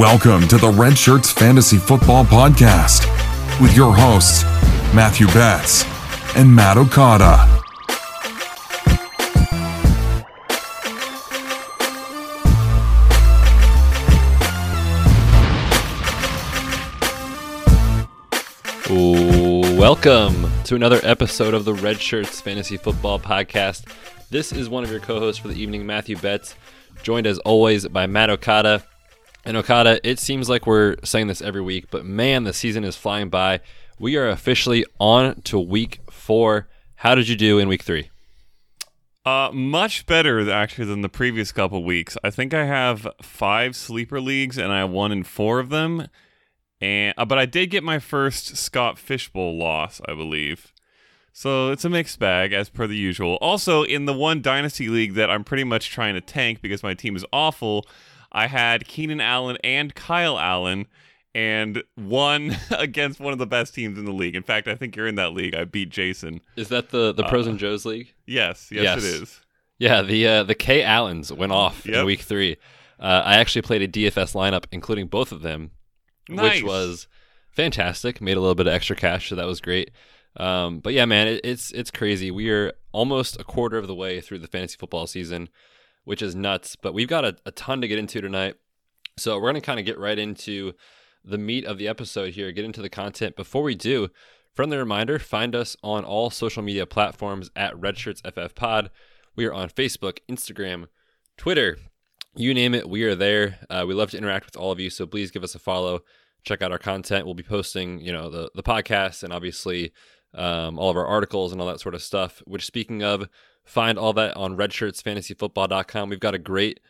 Welcome to the Redshirts Fantasy Football Podcast with your hosts, Matthew Betz and Matt Okada. Welcome to another episode of the Redshirts Fantasy Football Podcast. This is one of your co hosts for the evening, Matthew Betz, joined as always by Matt Okada. And Okada, it seems like we're saying this every week, but man, the season is flying by. We are officially on to week four. How did you do in week three? Uh, much better actually than the previous couple weeks. I think I have five sleeper leagues, and I won in four of them. And uh, but I did get my first Scott Fishbowl loss, I believe. So it's a mixed bag as per the usual. Also, in the one dynasty league that I'm pretty much trying to tank because my team is awful, I had Keenan Allen and Kyle Allen and won against one of the best teams in the league. In fact, I think you're in that league. I beat Jason. Is that the the Pros uh, and Joes league? Yes, yes, yes, it is. Yeah, the uh, the K Allens went off yep. in week three. Uh, I actually played a DFS lineup, including both of them, nice. which was fantastic. Made a little bit of extra cash, so that was great. Um, but yeah, man, it, it's it's crazy. We are almost a quarter of the way through the fantasy football season, which is nuts. But we've got a, a ton to get into tonight, so we're gonna kind of get right into the meat of the episode here, get into the content. Before we do, friendly reminder find us on all social media platforms at RedshirtsFFPod. We are on Facebook, Instagram, Twitter, you name it, we are there. Uh, we love to interact with all of you, so please give us a follow. Check out our content. We'll be posting, you know, the the podcast and obviously um, all of our articles and all that sort of stuff. Which, speaking of, find all that on RedshirtsFantasyFootball.com. We've got a great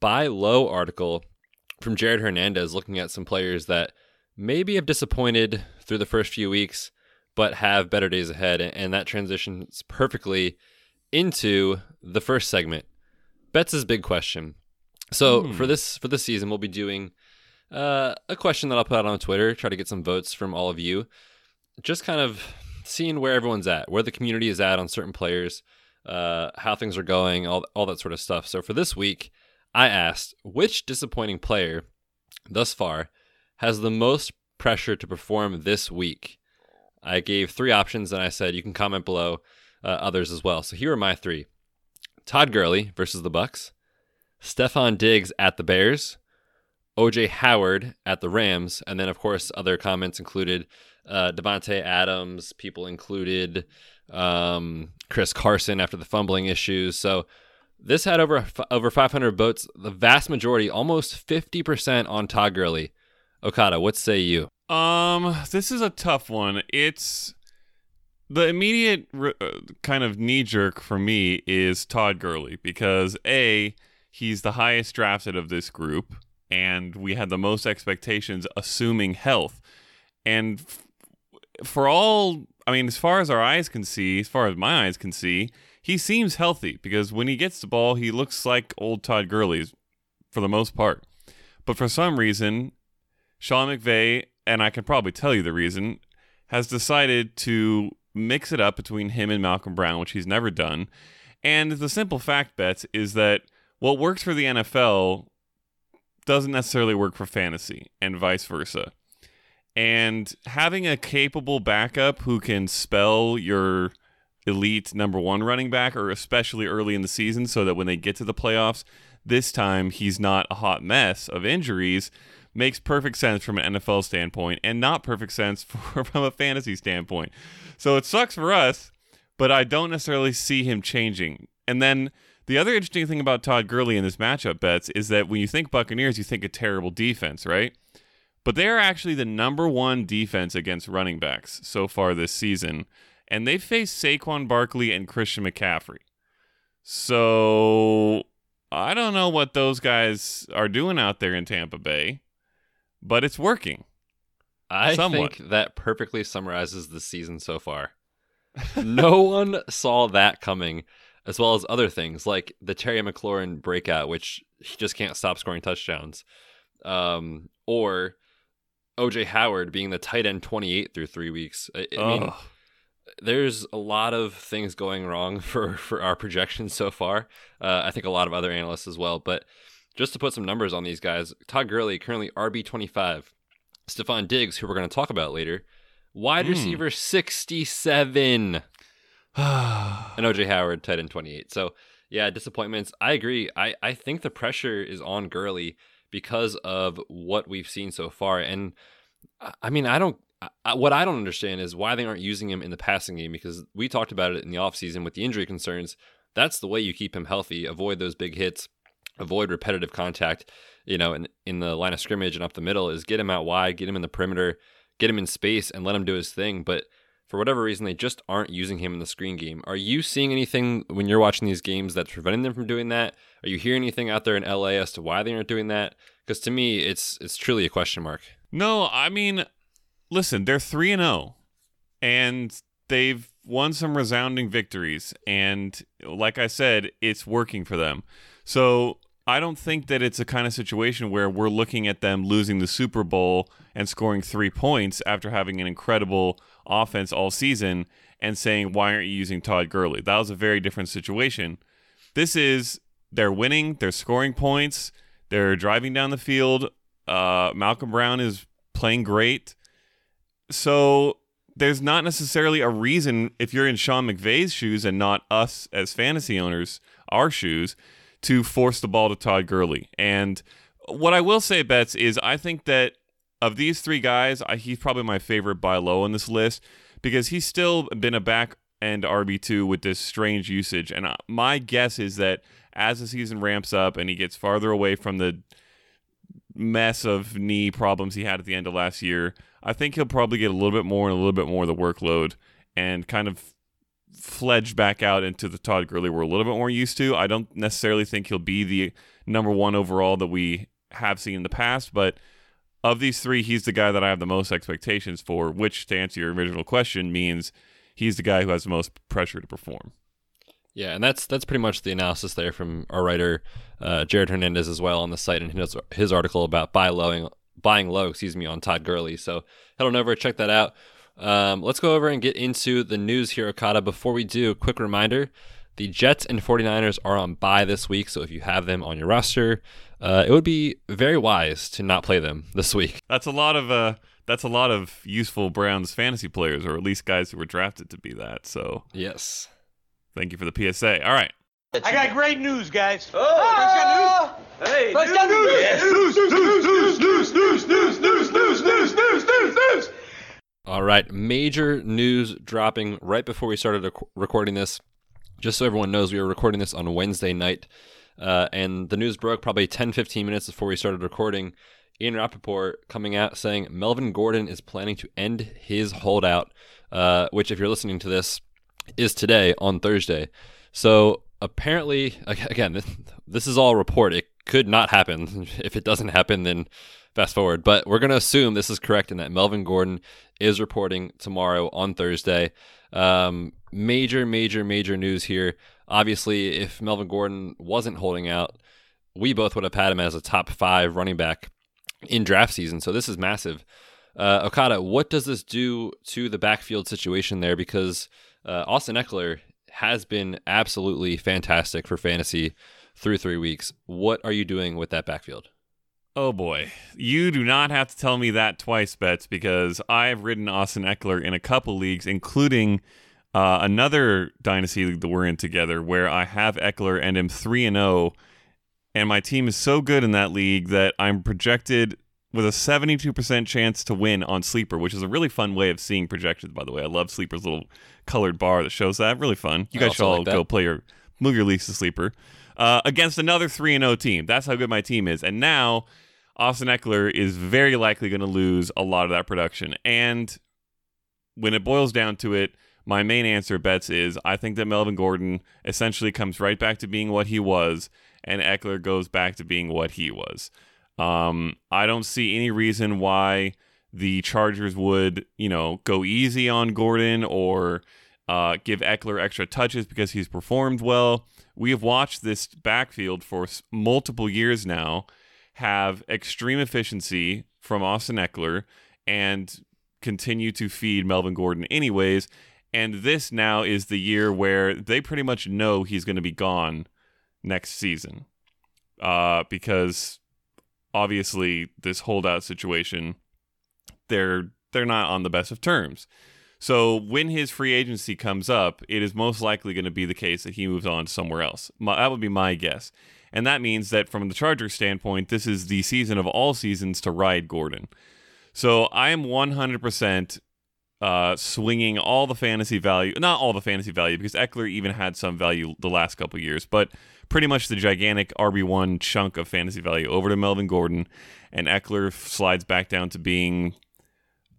buy low article from Jared Hernandez looking at some players that maybe have disappointed through the first few weeks, but have better days ahead. And that transitions perfectly into the first segment. Betz' big question. So mm. for this for this season, we'll be doing uh, a question that I'll put out on Twitter, try to get some votes from all of you. Just kind of seeing where everyone's at, where the community is at on certain players, uh, how things are going, all all that sort of stuff. So for this week, I asked which disappointing player thus far has the most pressure to perform this week. I gave three options and I said you can comment below uh, others as well. So here are my three: Todd Gurley versus the Bucs, Stefon Diggs at the Bears, OJ Howard at the Rams, and then of course other comments included uh, Davante Adams. People included um, Chris Carson after the fumbling issues. So this had over over 500 votes. The vast majority, almost 50% on Todd Gurley. Okada, what say you? Um, this is a tough one. It's the immediate uh, kind of knee jerk for me is Todd Gurley because a he's the highest drafted of this group, and we had the most expectations, assuming health. And for all, I mean, as far as our eyes can see, as far as my eyes can see, he seems healthy because when he gets the ball, he looks like old Todd Gurley for the most part. But for some reason, Sean McVay, and I can probably tell you the reason, has decided to mix it up between him and Malcolm Brown, which he's never done. And the simple fact, Betz, is that what works for the NFL doesn't necessarily work for fantasy, and vice versa. And having a capable backup who can spell your elite number one running back, or especially early in the season, so that when they get to the playoffs, this time he's not a hot mess of injuries, makes perfect sense from an NFL standpoint and not perfect sense for, from a fantasy standpoint. So it sucks for us, but I don't necessarily see him changing. And then the other interesting thing about Todd Gurley in this matchup Betz, is that when you think Buccaneers, you think a terrible defense, right? But they are actually the number one defense against running backs so far this season and they face Saquon Barkley and Christian McCaffrey. So I don't know what those guys are doing out there in Tampa Bay, but it's working. I somewhat. think that perfectly summarizes the season so far. no one saw that coming, as well as other things like the Terry McLaurin breakout, which he just can't stop scoring touchdowns, um, or OJ Howard being the tight end 28 through three weeks. I, I mean, there's a lot of things going wrong for for our projections so far. Uh, I think a lot of other analysts as well, but just to put some numbers on these guys, Todd Gurley currently RB twenty five. Stefon Diggs, who we're going to talk about later, wide mm. receiver sixty seven. and OJ Howard, tight end twenty eight. So yeah, disappointments. I agree. I I think the pressure is on Gurley because of what we've seen so far, and I mean I don't I, what I don't understand is why they aren't using him in the passing game because we talked about it in the offseason with the injury concerns. That's the way you keep him healthy. Avoid those big hits, avoid repetitive contact, you know, in, in the line of scrimmage and up the middle is get him out wide, get him in the perimeter, get him in space and let him do his thing. But for whatever reason, they just aren't using him in the screen game. Are you seeing anything when you're watching these games that's preventing them from doing that? Are you hearing anything out there in LA as to why they aren't doing that? Because to me, it's it's truly a question mark. No, I mean, listen, they're 3 and 0 and they've won some resounding victories and like I said, it's working for them. So, I don't think that it's a kind of situation where we're looking at them losing the Super Bowl and scoring 3 points after having an incredible offense all season and saying, "Why aren't you using Todd Gurley?" That was a very different situation. This is they're winning, they're scoring points, they're driving down the field. Uh, Malcolm Brown is playing great. So there's not necessarily a reason if you're in Sean McVay's shoes and not us as fantasy owners, our shoes, to force the ball to Todd Gurley. And what I will say, Betz, is I think that of these three guys, I, he's probably my favorite buy low on this list because he's still been a back end RB2 with this strange usage. And uh, my guess is that as the season ramps up and he gets farther away from the mess of knee problems he had at the end of last year, I think he'll probably get a little bit more and a little bit more of the workload and kind of fledge back out into the Todd Gurley we're a little bit more used to. I don't necessarily think he'll be the number one overall that we have seen in the past, but of these three, he's the guy that I have the most expectations for, which, to answer your original question, means he's the guy who has the most pressure to perform. Yeah, and that's that's pretty much the analysis there from our writer uh, Jared Hernandez as well on the site and his, his article about buy low, buying low, excuse me, on Todd Gurley. So head on over check that out. Um, let's go over and get into the news here, Okada. Before we do, quick reminder the Jets and 49ers are on bye this week, so if you have them on your roster, uh, it would be very wise to not play them this week. That's a lot of uh, that's a lot of useful Browns fantasy players, or at least guys who were drafted to be that. So yes, thank you for the PSA. All right. I got great news, guys. Oh, ah! news. Hey, news. news. Yes. News, news, news, news, news, news, news, news, news, news, news, news, news. All right, major news dropping right before we started recording this. Just so everyone knows, we were recording this on Wednesday night. Uh, and the news broke probably 10, 15 minutes before we started recording. Ian Rapoport coming out saying Melvin Gordon is planning to end his holdout, uh, which, if you're listening to this, is today on Thursday. So apparently, again, this, this is all report. It could not happen. If it doesn't happen, then fast forward. But we're going to assume this is correct and that Melvin Gordon is reporting tomorrow on Thursday. Um, major, major, major news here. Obviously, if Melvin Gordon wasn't holding out, we both would have had him as a top five running back in draft season. So this is massive. Uh, Okada, what does this do to the backfield situation there? Because uh, Austin Ekeler has been absolutely fantastic for fantasy through three weeks. What are you doing with that backfield? Oh boy, you do not have to tell me that twice, Betz, because I've ridden Austin Ekeler in a couple leagues, including uh, another dynasty league that we're in together, where I have Ekeler and am three and zero, oh, and my team is so good in that league that I'm projected with a 72% chance to win on Sleeper, which is a really fun way of seeing projections, by the way. I love Sleeper's little colored bar that shows that. Really fun. You guys should all like go play your move your leagues to Sleeper. Uh, against another 3 0 team. That's how good my team is. And now Austin Ekeler is very likely going to lose a lot of that production. And when it boils down to it, my main answer, Betz, is I think that Melvin Gordon essentially comes right back to being what he was, and Ekeler goes back to being what he was. Um, I don't see any reason why the Chargers would, you know, go easy on Gordon or uh, give Ekeler extra touches because he's performed well. We have watched this backfield for multiple years now have extreme efficiency from Austin Ekeler and continue to feed Melvin Gordon anyways. And this now is the year where they pretty much know he's going to be gone next season. uh, because obviously this holdout situation, they're they're not on the best of terms. So when his free agency comes up, it is most likely going to be the case that he moves on somewhere else. My, that would be my guess. And that means that from the Chargers standpoint, this is the season of all seasons to ride Gordon. So I am 100% uh, swinging all the fantasy value, not all the fantasy value, because Ekeler even had some value the last couple years, but pretty much the gigantic RB1 chunk of fantasy value over to Melvin Gordon, and Ekeler slides back down to being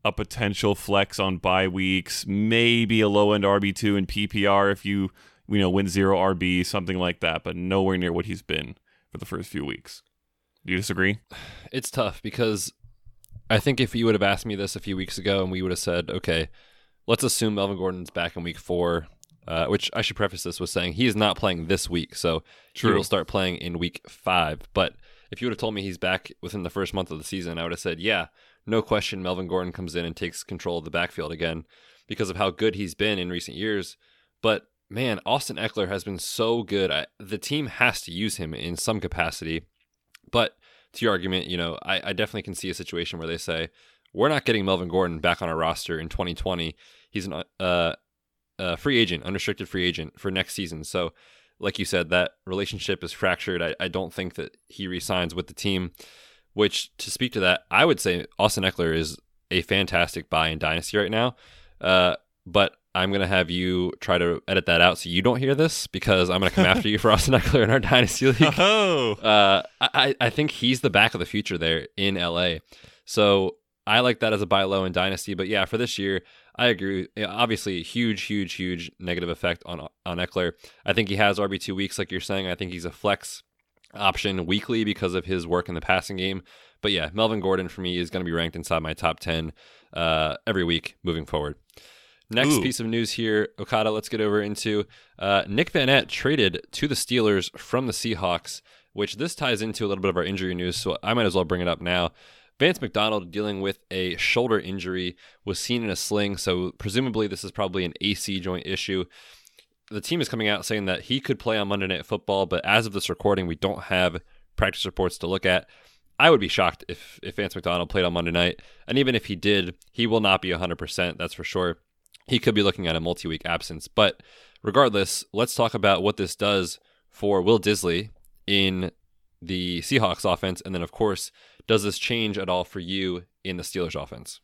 a potential flex on bye weeks, maybe a low end RB2 in PPR if you, you know, win zero RB, something like that, but nowhere near what he's been for the first few weeks. Do you disagree? It's tough because I think if you would have asked me this a few weeks ago and we would have said, okay, let's assume Melvin Gordon's back in week four, uh, which I should preface this with saying he is not playing this week. So True. he will start playing in week five. But if you would have told me he's back within the first month of the season, I would have said, yeah, no question Melvin Gordon comes in and takes control of the backfield again because of how good he's been in recent years. But man, Austin Ekeler has been so good. I, the team has to use him in some capacity. But to your argument, you know, I, I definitely can see a situation where they say, we're not getting Melvin Gordon back on our roster in 2020. He's an, uh, free agent, unrestricted free agent for next season. So, like you said, that relationship is fractured. I, I don't think that he resigns with the team. Which, to speak to that, I would say Austin Ekeler is a fantastic buy in Dynasty right now. Uh, but I'm going to have you try to edit that out so you don't hear this because I'm going to come after you for Austin Ekeler in our Dynasty League. Oh. Uh, I, I think he's the back of the future there in LA. So I like that as a buy low in Dynasty. But yeah, for this year, I agree. Obviously, a huge, huge, huge negative effect on on Ekeler. I think he has RB two weeks, like you're saying. I think he's a flex option weekly because of his work in the passing game. But yeah, Melvin Gordon for me is going to be ranked inside my top 10 uh, every week moving forward. Next Ooh. piece of news here, Okada, let's get over into uh, Nick Vannett traded to the Steelers from the Seahawks, which this ties into a little bit of our injury news, so I might as well bring it up now. Vance McDonald, dealing with a shoulder injury, was seen in a sling, so presumably this is probably an AC joint issue the team is coming out saying that he could play on Monday Night Football, but as of this recording, we don't have practice reports to look at. I would be shocked if if Vance McDonald played on Monday night, and even if he did, he will not be 100%. That's for sure. He could be looking at a multi-week absence, but regardless, let's talk about what this does for Will Dissly in the Seahawks offense, and then of course, does this change at all for you in the Steelers offense?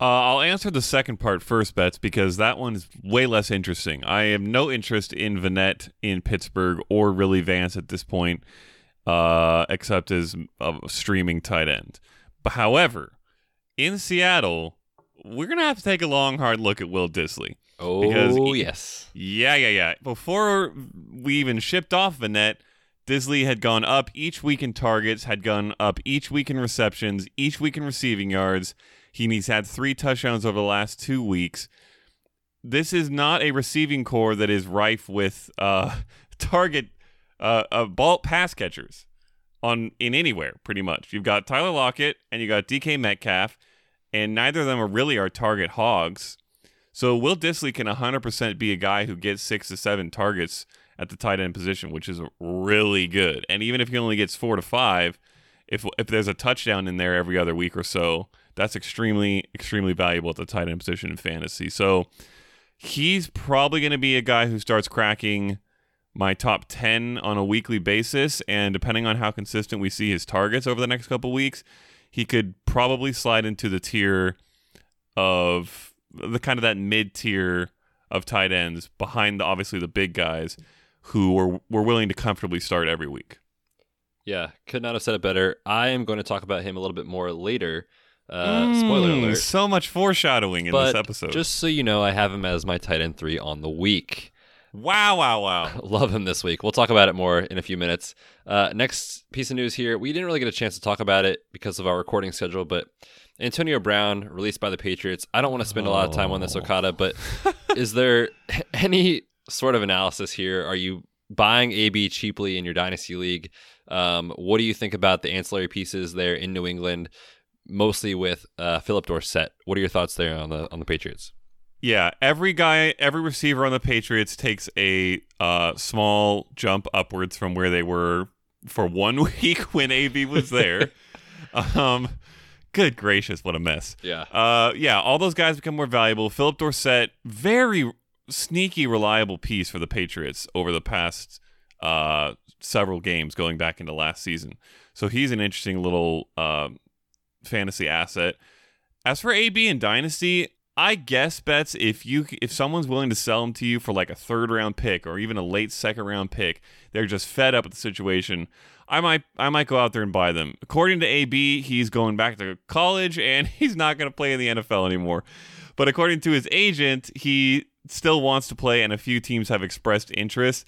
Uh, I'll answer the second part first, Betz, because that one is way less interesting. I have no interest in Vannett in Pittsburgh or really Vance at this point, uh, except as a streaming tight end. But however, in Seattle, we're gonna have to take a long, hard look at Will Dissly. Oh yes, yeah, yeah, yeah. Before we even shipped off Vannett, Dissly had gone up each week in targets, had gone up each week in receptions, each week in receiving yards He's had three touchdowns over the last two weeks. This is not a receiving corps that is rife with uh, target uh, uh, ball pass catchers on in anywhere. Pretty much, you've got Tyler Lockett and you got DK Metcalf, and neither of them are really our target hogs. So Will Dissly can 100% be a guy who gets six to seven targets at the tight end position, which is really good. And even if he only gets four to five, if if there's a touchdown in there every other week or so, that's extremely, extremely valuable at the tight end position in fantasy. So he's probably going to be a guy who starts cracking my top 10 on a weekly basis. And depending on how consistent we see his targets over the next couple weeks, he could probably slide into the tier of the kind of that mid tier of tight ends behind the, obviously the big guys who were, were willing to comfortably start every week. Yeah, could not have said it better. I am going to talk about him a little bit more later uh, mm, spoiler alert. There's so much foreshadowing in but this episode. Just so you know, I have him as my tight end three on the week. Wow, wow, wow. Love him this week. We'll talk about it more in a few minutes. Uh, next piece of news here. We didn't really get a chance to talk about it because of our recording schedule, but Antonio Brown released by the Patriots. I don't want to spend oh. a lot of time on this Okada, but is there any sort of analysis here? Are you buying AB cheaply in your dynasty league? Um, what do you think about the ancillary pieces there in New England? mostly with uh, Phillip Dorsett. What are your thoughts there on the on the Patriots? Yeah, every guy, every receiver on the Patriots takes a uh, small jump upwards from where they were for one week when AB was there. um, good gracious, what a mess. Yeah. Uh, yeah, all those guys become more valuable. Phillip Dorsett, very sneaky, reliable piece for the Patriots over the past uh, several games going back into last season. So he's an interesting little uh, fantasy asset. As for AB and Dynasty, I guess Betz if you if someone's willing to sell them to you for like a third round pick or even a late second round pick, they're just fed up with the situation. I might I might go out there and buy them. According to AB, he's going back to college and he's not going to play in the NFL anymore. But according to his agent, he still wants to play and a few teams have expressed interest.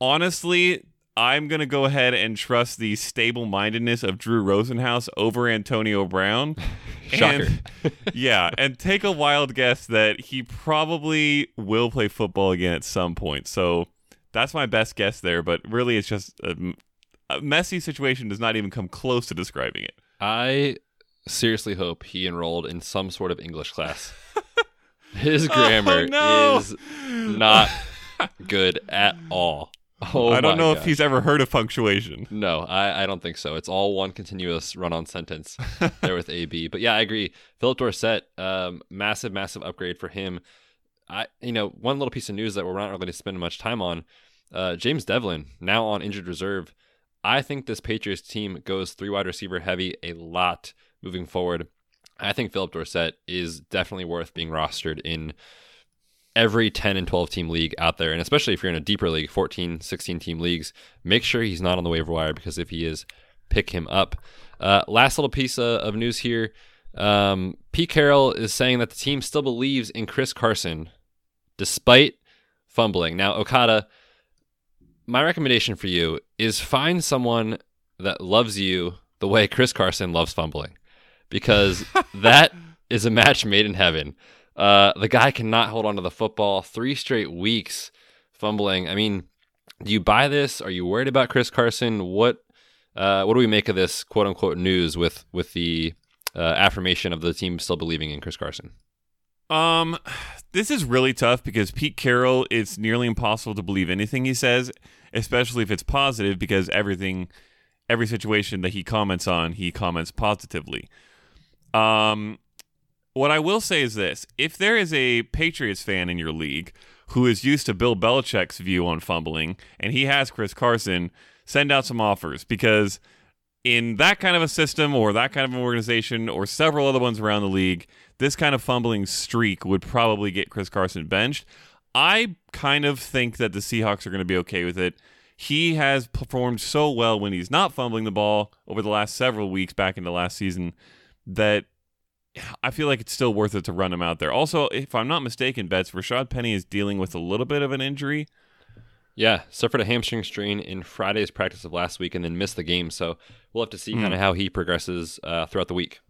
Honestly, I'm going to go ahead and trust the stable mindedness of Drew Rosenhaus over Antonio Brown. Shocker. And, yeah, and take a wild guess that he probably will play football again at some point. So that's my best guess there, but really it's just a, a messy situation does not even come close to describing it. I seriously hope he enrolled in some sort of English class. His grammar Oh, no. is not good at all. Oh, I don't know gosh. if he's ever heard of punctuation. No, I, I don't think so. It's all one continuous run on sentence there with AB. But yeah, I agree. Phillip Dorsett, um, massive, massive upgrade for him. I you know, one little piece of news that we're not really going to spend much time on. Uh, James Develin, now on injured reserve. I think this Patriots team goes three wide receiver heavy a lot moving forward. I think Phillip Dorsett is definitely worth being rostered in every 10 and 12 team league out there. And especially if you're in a deeper league, 14, 16 team leagues, make sure he's not on the waiver wire because if he is, pick him up. Uh, last little piece of, of news here um, Pete Carroll is saying that the team still believes in Chris Carson despite fumbling. Now, Okada, my recommendation for you is find someone that loves you the way Chris Carson loves fumbling because that is a match made in heaven. Uh, the guy cannot hold on to the football three straight weeks fumbling. I mean, do you buy this? Are you worried about Chris Carson? What uh, what do we make of this quote unquote news with with the uh, affirmation of the team still believing in Chris Carson? Um, this is really tough because Pete Carroll, it's nearly impossible to believe anything he says, especially if it's positive, because everything, every situation that he comments on, he comments positively. Um, what I will say is this: if there is a Patriots fan in your league who is used to Bill Belichick's view on fumbling, and he has Chris Carson, send out some offers because in that kind of a system or that kind of an organization or several other ones around the league, this kind of fumbling streak would probably get Chris Carson benched. I kind of think that the Seahawks are going to be okay with it. He has performed so well when he's not fumbling the ball over the last several weeks back into last season that I feel like it's still worth it to run him out there. Also, if I'm not mistaken, Betz, Rashaad Penny is dealing with a little bit of an injury. Yeah, suffered a hamstring strain in Friday's practice of last week and then missed the game. So we'll have to see kind of how he progresses uh, throughout the week.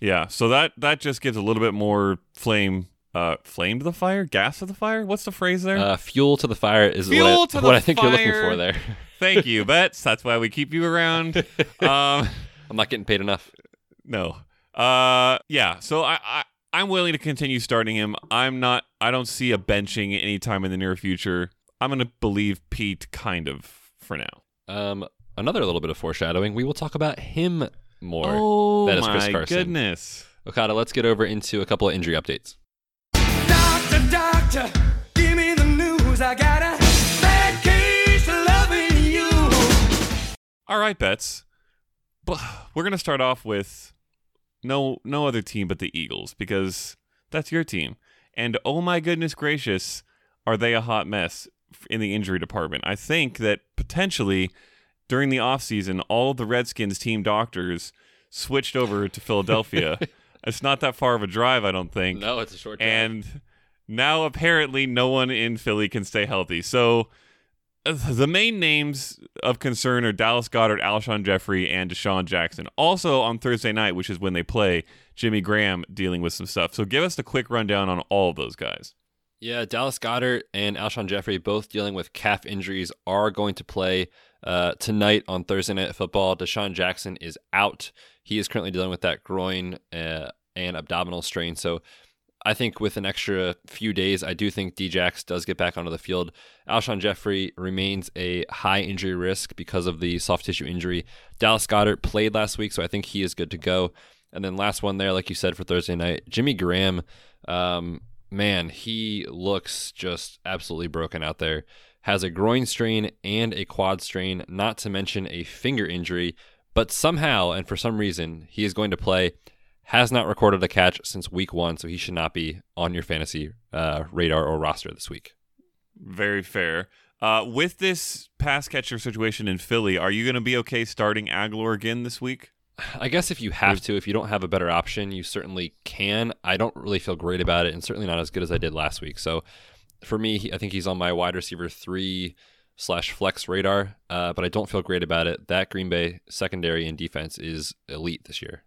Yeah, so that that just gives a little bit more flame uh flame to the fire, gas to the fire. What's the phrase there? Uh, fuel to the fire is Fuel what, the what I think you're looking for there. Thank you, Betz. That's why we keep you around. Um I'm not getting paid enough. No. Uh yeah, so I, I I'm willing to continue starting him. I'm not I don't see a benching anytime in the near future. I'm going to believe Pete kind of for now. Um, another little bit of foreshadowing. We will talk about him more. Oh that is Chris my Carson. goodness. Okada, let's get over into a couple of injury updates. Doctor, doctor, give me the news. I got a bad case of loving you. All right, Betz. But we're gonna start off with no no other team but the Eagles because that's your team. And oh my goodness gracious, are they a hot mess in the injury department? I think that potentially during the offseason, all of the Redskins team doctors switched over to Philadelphia. it's not that far of a drive, I don't think. No, it's a short drive. And now apparently no one in Philly can stay healthy. So the main names of concern are Dallas Goedert, Alshon Jeffery, and DeSean Jackson. Also on Thursday night, which is when they play, Jimmy Graham dealing with some stuff. So give us the quick rundown on all of those guys. Yeah, Dallas Goedert and Alshon Jeffery both dealing with calf injuries are going to play uh, tonight on Thursday Night Football. DeSean Jackson is out. He is currently dealing with that groin uh, and abdominal strain. So I think with an extra few days, I do think Djax does get back onto the field. Alshon Jeffery remains a high injury risk because of the soft tissue injury. Dallas Goedert played last week, so I think he is good to go. And then last one there, like you said for Thursday night, Jimmy Graham. Um, man, he looks just absolutely broken out there. Has a groin strain and a quad strain, not to mention a finger injury. But somehow and for some reason, he is going to play has not recorded a catch since week one, so he should not be on your fantasy uh, radar or roster this week. Very fair. Uh, with this pass catcher situation in Philly, are you going to be okay starting Agholor again this week? I guess if you have to, if you don't have a better option, you certainly can. I don't really feel great about it, and certainly not as good as I did last week. So for me, I think he's on my wide receiver three slash flex radar, uh, but I don't feel great about it. That Green Bay secondary and defense is elite this year.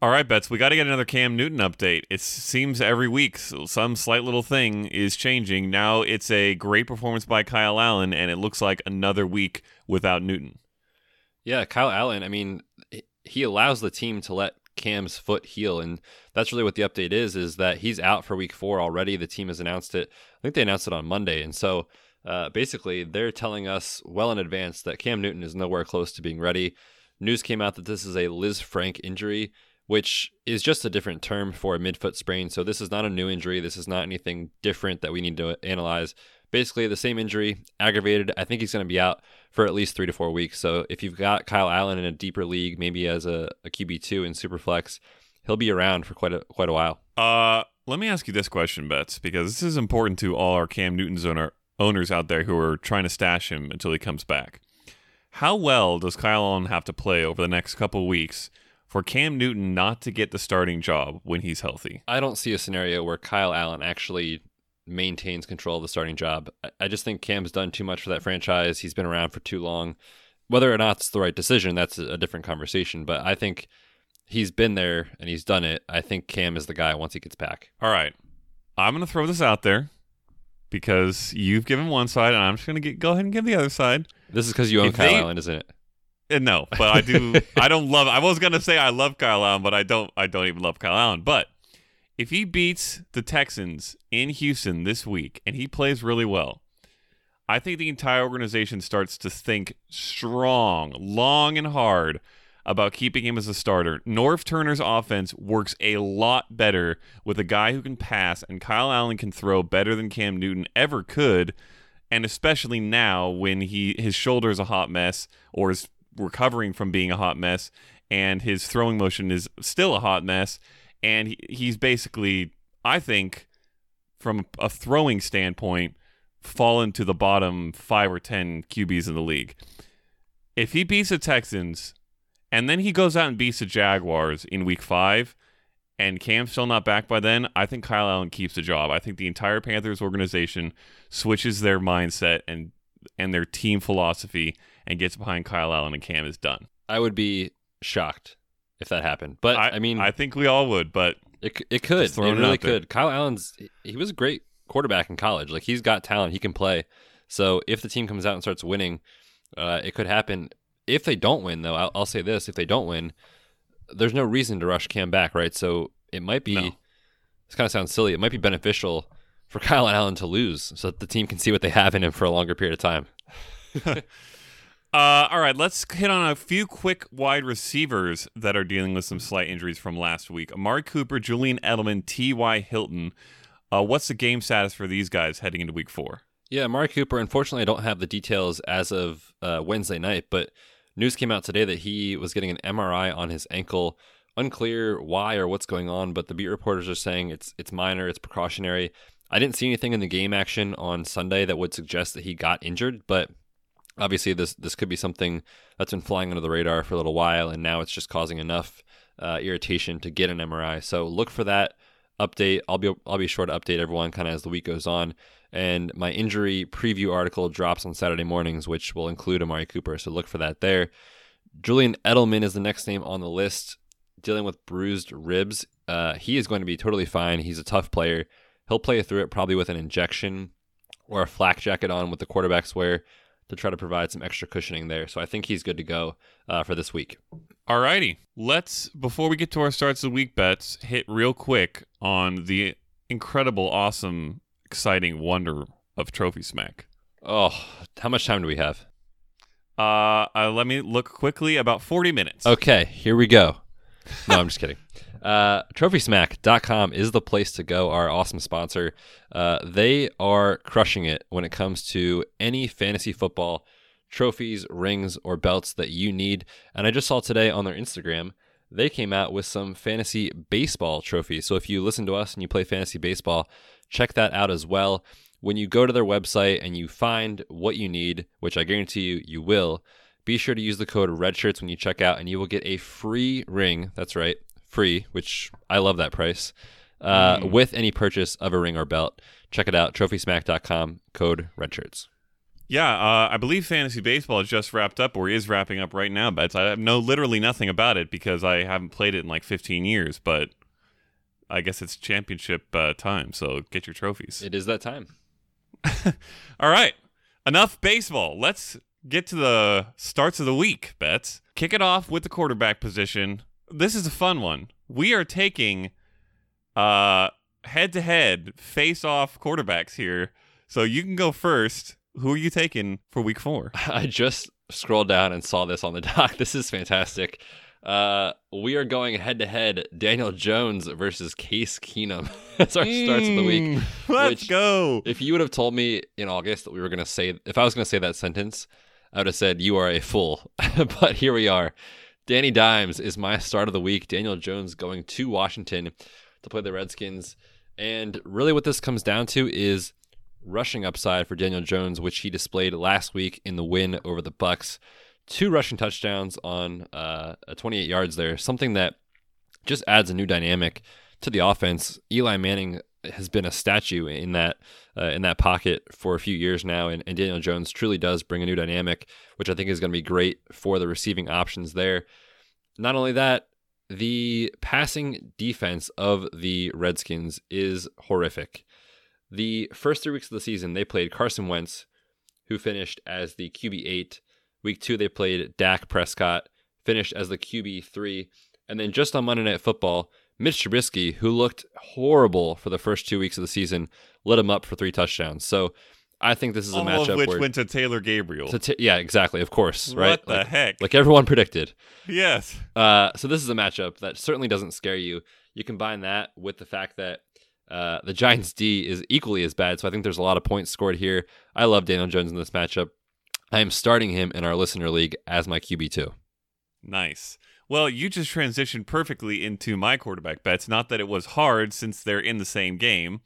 All right, Betz, we got to get another Cam Newton update. It seems every week some slight little thing is changing. Now it's a great performance by Kyle Allen, and it looks like another week without Newton. Yeah, Kyle Allen, I mean, he allows the team to let Cam's foot heal, and that's really what the update is, is that he's out for week four already. The team has announced it. I think they announced it on Monday, and so uh, basically they're telling us well in advance that Cam Newton is nowhere close to being ready. News came out that this is a Lisfranc injury which is just a different term for a midfoot sprain. So this is not a new injury. This is not anything different that we need to analyze. Basically, the same injury, aggravated. I think he's going to be out for at least three to four weeks. So if you've got Kyle Allen in a deeper league, maybe as a, a QB two in Superflex, he'll be around for quite a quite a while. Uh, let me ask you this question, Betz, because this is important to all our Cam Newton's owner owners out there who are trying to stash him until he comes back. How well does Kyle Allen have to play over the next couple weeks for Cam Newton not to get the starting job when he's healthy? I don't see a scenario where Kyle Allen actually maintains control of the starting job. I just think Cam's done too much for that franchise. He's been around for too long. Whether or not it's the right decision, that's a different conversation. But I think he's been there and he's done it. I think Cam is the guy once he gets back. All right. I'm going to throw this out there because you've given one side and I'm just going to go ahead and give the other side. This is because you own if Kyle they, Allen, isn't it? Uh, no, but I do. I don't love. I was gonna say I love Kyle Allen, but I don't. I don't even love Kyle Allen. But if he beats the Texans in Houston this week and he plays really well, I think the entire organization starts to think strong, long, and hard about keeping him as a starter. Norv Turner's offense works a lot better with a guy who can pass, and Kyle Allen can throw better than Cam Newton ever could. And especially now when he his shoulder is a hot mess or his recovering from being a hot mess, and his throwing motion is still a hot mess. And he, he's basically, I think, from a throwing standpoint, fallen to the bottom five or 10 QBs in the league. If he beats the Texans and then he goes out and beats the Jaguars in week five, and Cam's still not back by then, I think Kyle Allen keeps the job. I think the entire Panthers organization switches their mindset and and their team philosophy and gets behind Kyle Allen and Cam is done. I would be shocked if that happened. But I, I mean, I think we all would. But it it could. It really it could. Kyle Allen's he was a great quarterback in college. Like he's got talent. He can play. So if the team comes out and starts winning, uh, it could happen. If they don't win, though, I'll, I'll, say this: if they don't win, there's no reason to rush Cam back, right? So it might be. No. This kind of sounds silly. It might be beneficial for Kyle Allen to lose, so that the team can see what they have in him for a longer period of time. Uh, all right, let's hit on a few quick wide receivers that are dealing with some slight injuries from last week. Amari Cooper, Julian Edelman, T.Y. Hilton. Uh, what's the game status for these guys heading into week four? Yeah, Amari Cooper, unfortunately, I don't have the details as of uh, Wednesday night, but news came out today that he was getting an MRI on his ankle. Unclear why or what's going on, but the beat reporters are saying it's it's minor, it's precautionary. I didn't see anything in the game action on Sunday that would suggest that he got injured, but obviously this this could be something that's been flying under the radar for a little while, and now it's just causing enough uh, irritation to get an MRI. So look for that update. I'll be I'll be sure to update everyone kind of as the week goes on. And my injury preview article drops on Saturday mornings, which will include Amari Cooper. So look for that there. Julian Edelman is the next name on the list, dealing with bruised ribs. Uh, he is going to be totally fine. He's a tough player. He'll play through it probably with an injection or a flak jacket on with the quarterbacks wear to try to provide some extra cushioning there. So I think he's good to go uh, for this week. Alrighty, let's before we get to our starts of the week Betz, hit real quick on the incredible, awesome, exciting wonder of Trophy Smack. Oh, how much time do we have? Uh, uh, let me look quickly. About forty minutes. Okay, here we go. No, I'm just kidding. Uh, TrophySmack.com is the place to go. Our awesome sponsor. Uh, they are crushing it when it comes to any fantasy football trophies, rings, or belts that you need. And I just saw today on their Instagram they came out with some fantasy baseball trophies. So if you listen to us and you play fantasy baseball, check that out as well. When you go to their website and you find what you need, which I guarantee you you will, be sure to use the code REDSHIRTS when you check out and you will get a free ring. That's right, free, which I love that price. Uh, mm. With any purchase of a ring or belt, check it out. TrophySmack.com, code REDSHIRTS. Yeah, uh, I believe fantasy baseball is just wrapped up or is wrapping up right now. But I know literally nothing about it because I haven't played it in like 15 years. But I guess it's championship uh, time, so get your trophies. It is that time. All right, enough baseball. Let's get to the starts of the week. Betz. Kick it off with the quarterback position. This is a fun one. We are taking uh head to head face off quarterbacks here. So you can go first who are you taking for week four? I just scrolled down and saw this on the doc. This is fantastic. Uh, we are going head to head Daniel Jones versus Case Keenum. That's our mm, starts of the week. Mm, let's which, go. If you would have told me in August that we were going to say, if I was going to say that sentence, I would have said, You are a fool. but here we are. Danny Dimes is my start of the week. Daniel Jones going to Washington to play the Redskins. And really, what this comes down to is rushing upside for Daniel Jones, which he displayed last week in the win over the Bucs. Two rushing touchdowns on uh, 28 yards there, something that just adds a new dynamic to the offense. Eli Manning has been a statue in that uh, in that pocket for a few years now, and, and Daniel Jones truly does bring a new dynamic, which I think is going to be great for the receiving options there. Not only that, the passing defense of the Redskins is horrific. The first three weeks of the season, they played Carson Wentz, who finished as the QB8. Week two, they played Dak Prescott, finished as the QB3. And then just on Monday Night Football, Mitch Trubisky, who looked horrible for the first two weeks of the season, lit him up for three touchdowns. So I think this is a All matchup of which where, went to Taylor Gabriel. To t- yeah, exactly. Of course, right? What the like, heck? Like everyone predicted. Yes. Uh, so this is a matchup that certainly doesn't scare you. You combine that with the fact that uh, the Giants D is equally as bad, so I think there's a lot of points scored here. I love Daniel Jones in this matchup. I am starting him in our listener league as my QB two. Nice. Well, you just transitioned perfectly into my quarterback Betz. Not that it was hard since they're in the same game,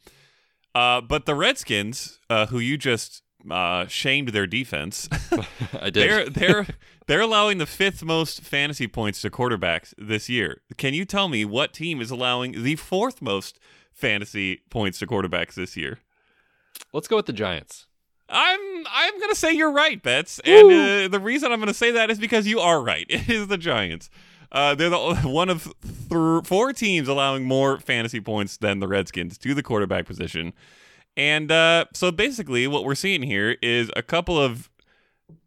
uh, but the Redskins, uh, who you just uh, shamed their defense, I did. They're they're they're allowing the fifth most fantasy points to quarterbacks this year. Can you tell me what team is allowing the fourth most fantasy points to quarterbacks this year. Let's go with the Giants. I'm I'm gonna say you're right, Betz, and uh, the reason I'm gonna say that is because you are right. It is the Giants. Uh, they're the one of th- four teams allowing more fantasy points than the Redskins to the quarterback position, and uh, so basically what we're seeing here is a couple of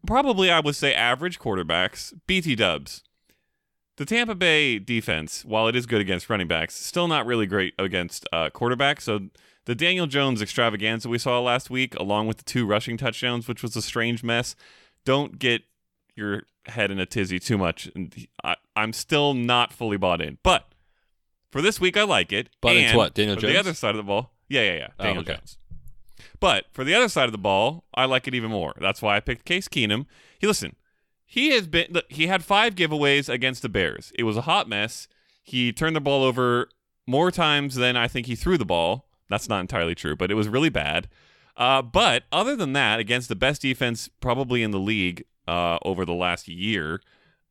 probably I would say average quarterbacks, BT Dubs, the Tampa Bay defense, while it is good against running backs, still not really great against uh, quarterbacks. So the Daniel Jones extravaganza we saw last week, along with the two rushing touchdowns, which was a strange mess, don't get your head in a tizzy too much. And I, am still not fully bought in, but for this week, I like it. But it's what Daniel Jones. The other side of the ball, yeah, yeah, yeah, oh, Daniel oh, okay. Jones. But for the other side of the ball, I like it even more. That's why I picked Case Keenum. He listen, he has been look, he had five giveaways against the Bears. It was a hot mess. He turned the ball over more times than I think he threw the ball. That's not entirely true, but it was really bad. Uh, but other than that, against the best defense probably in the league uh, over the last year,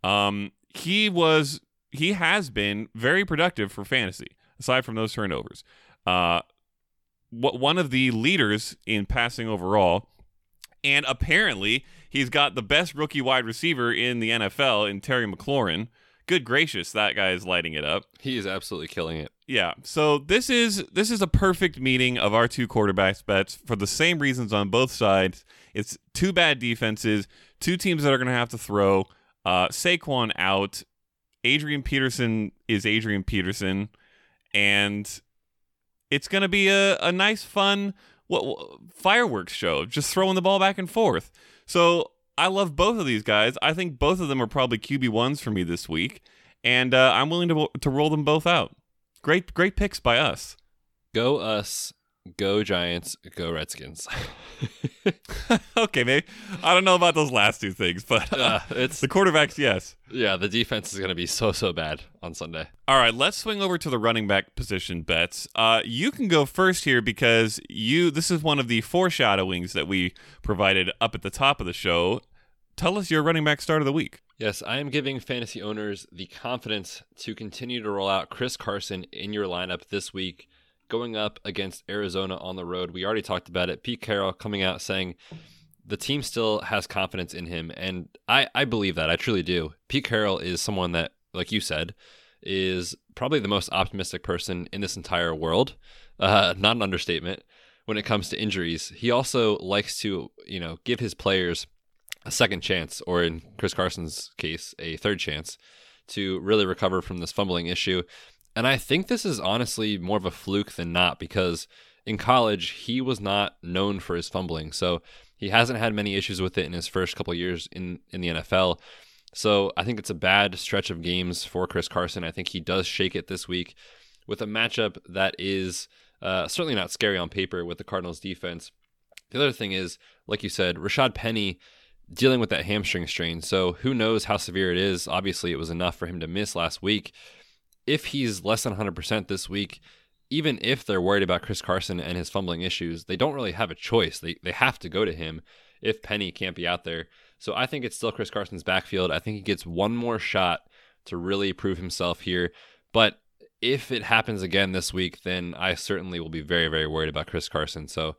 um, he was he has been very productive for fantasy. Aside from those turnovers, uh, what one of the leaders in passing overall, and apparently He's got the best rookie wide receiver in the NFL in Terry McLaurin good gracious, that guy is lighting it up. He is absolutely killing it. Yeah. So this is this is a perfect meeting of our two quarterbacks Betz for the same reasons on both sides. It's two bad defenses, two teams that are going to have to throw. Uh, Saquon out. Adrian Peterson is Adrian Peterson, and it's going to be a, a nice, fun what, what fireworks show, just throwing the ball back and forth. So I love both of these guys. I think both of them are probably QB ones for me this week, and uh, I'm willing to to roll them both out. Great, great picks by us. Go us. Go Giants. Go Redskins. okay, maybe I don't know about those last two things, but uh, it's the quarterbacks. Yes. Yeah, the defense is going to be so so bad on Sunday. All right, let's swing over to the running back position Betz. Uh, you can go first here because you. This is one of the foreshadowings that we provided up at the top of the show. Tell us your running back start of the week. Yes, I am giving fantasy owners the confidence to continue to roll out Chris Carson in your lineup this week going up against Arizona on the road. We already talked about it. Pete Carroll coming out saying the team still has confidence in him. And I, I believe that. I truly do. Pete Carroll is someone that, like you said, is probably the most optimistic person in this entire world. Uh, not an understatement when it comes to injuries. He also likes to, you know, give his players a second chance, or in Chris Carson's case, a third chance to really recover from this fumbling issue. And I think this is honestly more of a fluke than not because in college he was not known for his fumbling. So he hasn't had many issues with it in his first couple years in in the NFL. So I think it's a bad stretch of games for Chris Carson. I think he does shake it this week with a matchup that is uh, certainly not scary on paper with the Cardinals defense. The other thing is, like you said, Rashaad Penny dealing with that hamstring strain. So who knows how severe it is? Obviously, it was enough for him to miss last week if he's less than 100% this week, even if they're worried about Chris Carson and his fumbling issues, they don't really have a choice. They they have to go to him if Penny can't be out there. So I think it's still Chris Carson's backfield. I think he gets one more shot to really prove himself here. But if it happens again this week, then I certainly will be very, very worried about Chris Carson. So,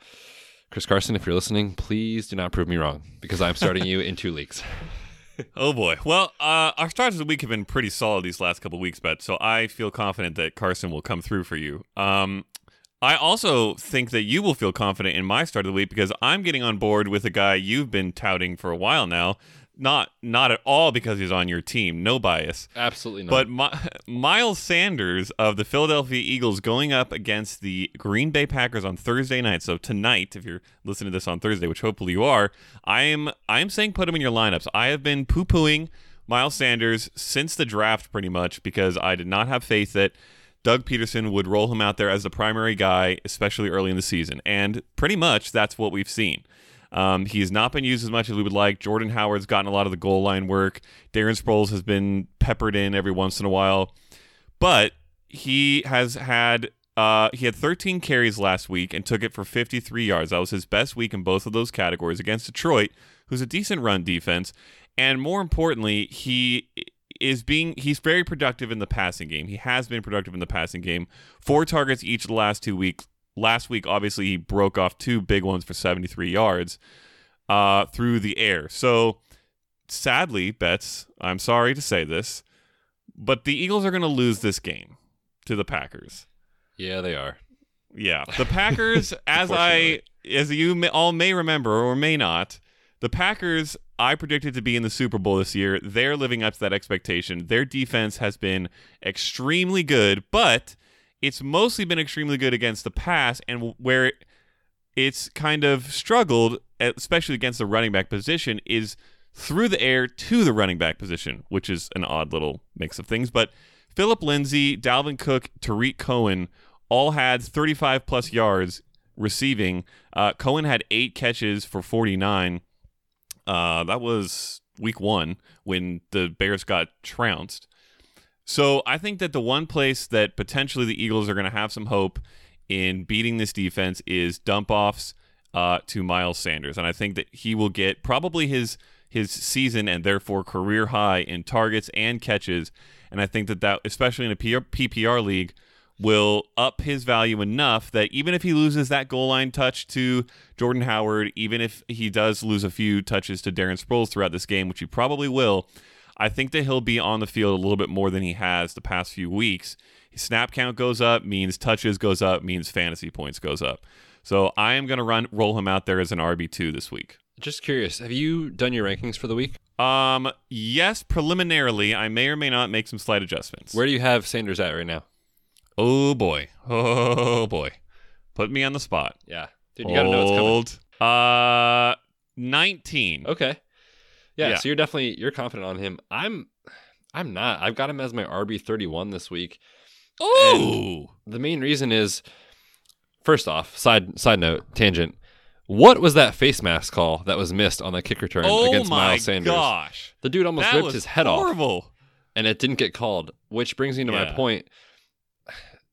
Chris Carson, if you're listening, please do not prove me wrong because I'm starting you in two leagues. oh boy. Well, uh, our starts of the week have been pretty solid these last couple weeks, but so I feel confident that Carson will come through for you. Um, I also think that you will feel confident in my start of the week because I'm getting on board with a guy you've been touting for a while now, not not at all because he's on your team. No bias. Absolutely not. But My, Miles Sanders of the Philadelphia Eagles going up against the Green Bay Packers on Thursday night. So tonight, if you're listening to this on Thursday, which hopefully you are, I am I am saying put him in your lineups. I have been poo pooing Miles Sanders since the draft pretty much because I did not have faith that Doug Pederson would roll him out there as the primary guy, especially early in the season. And pretty much that's what we've seen. Um, he's not been used as much as we would like. Jordan Howard's gotten a lot of the goal line work. Darren Sproles has been peppered in every once in a while, but he has had uh, he had 13 carries last week and took it for 53 yards. That was his best week in both of those categories against Detroit, who's a decent run defense. And more importantly, he is being he's very productive in the passing game. He has been productive in the passing game. Four targets each of the last two weeks last week, obviously, he broke off two big ones for 73 yards uh, through the air. So, sadly, Betz, I'm sorry to say this, but the Eagles are going to lose this game to the Packers. Yeah, they are. Yeah, the Packers, as I, as you may, all may remember or may not, the Packers I predicted to be in the Super Bowl this year. They're living up to that expectation. Their defense has been extremely good, but it's mostly been extremely good against the pass, and where it's kind of struggled, especially against the running back position, is through the air to the running back position, which is an odd little mix of things. But Phillip Lindsay, Dalvin Cook, Tarik Cohen all had 35 plus yards receiving. Uh, Cohen had eight catches for 49. Uh, that was week one when the Bears got trounced. So I think that the one place that potentially the Eagles are going to have some hope in beating this defense is dump offs uh, to Miles Sanders, and I think that he will get probably his his season and therefore career high in targets and catches. And I think that that, especially in a PPR league, will up his value enough that even if he loses that goal line touch to Jordan Howard, even if he does lose a few touches to Darren Sproles throughout this game, which he probably will, I think that he'll be on the field a little bit more than he has the past few weeks. His snap count goes up, means touches goes up, means fantasy points goes up. So I am going to run roll him out there as an RB two this week. Just curious, have you done your rankings for the week? Um, yes, preliminarily, I may or may not make some slight adjustments. Where do you have Sanders at right now? Oh boy, oh boy, put me on the spot. Yeah, dude, you gotta know it's coming. Uh, nineteen. Okay. Yeah, Yeah. so you're definitely you're confident on him. I'm I'm not. I've got him as my RB 31 this week. Ooh. The main reason is first off, side side note, tangent. What was that face mask call that was missed on the kick return Oh against Miles Sanders? gosh, The dude almost that ripped his head off and it didn't get called, which brings me to my point.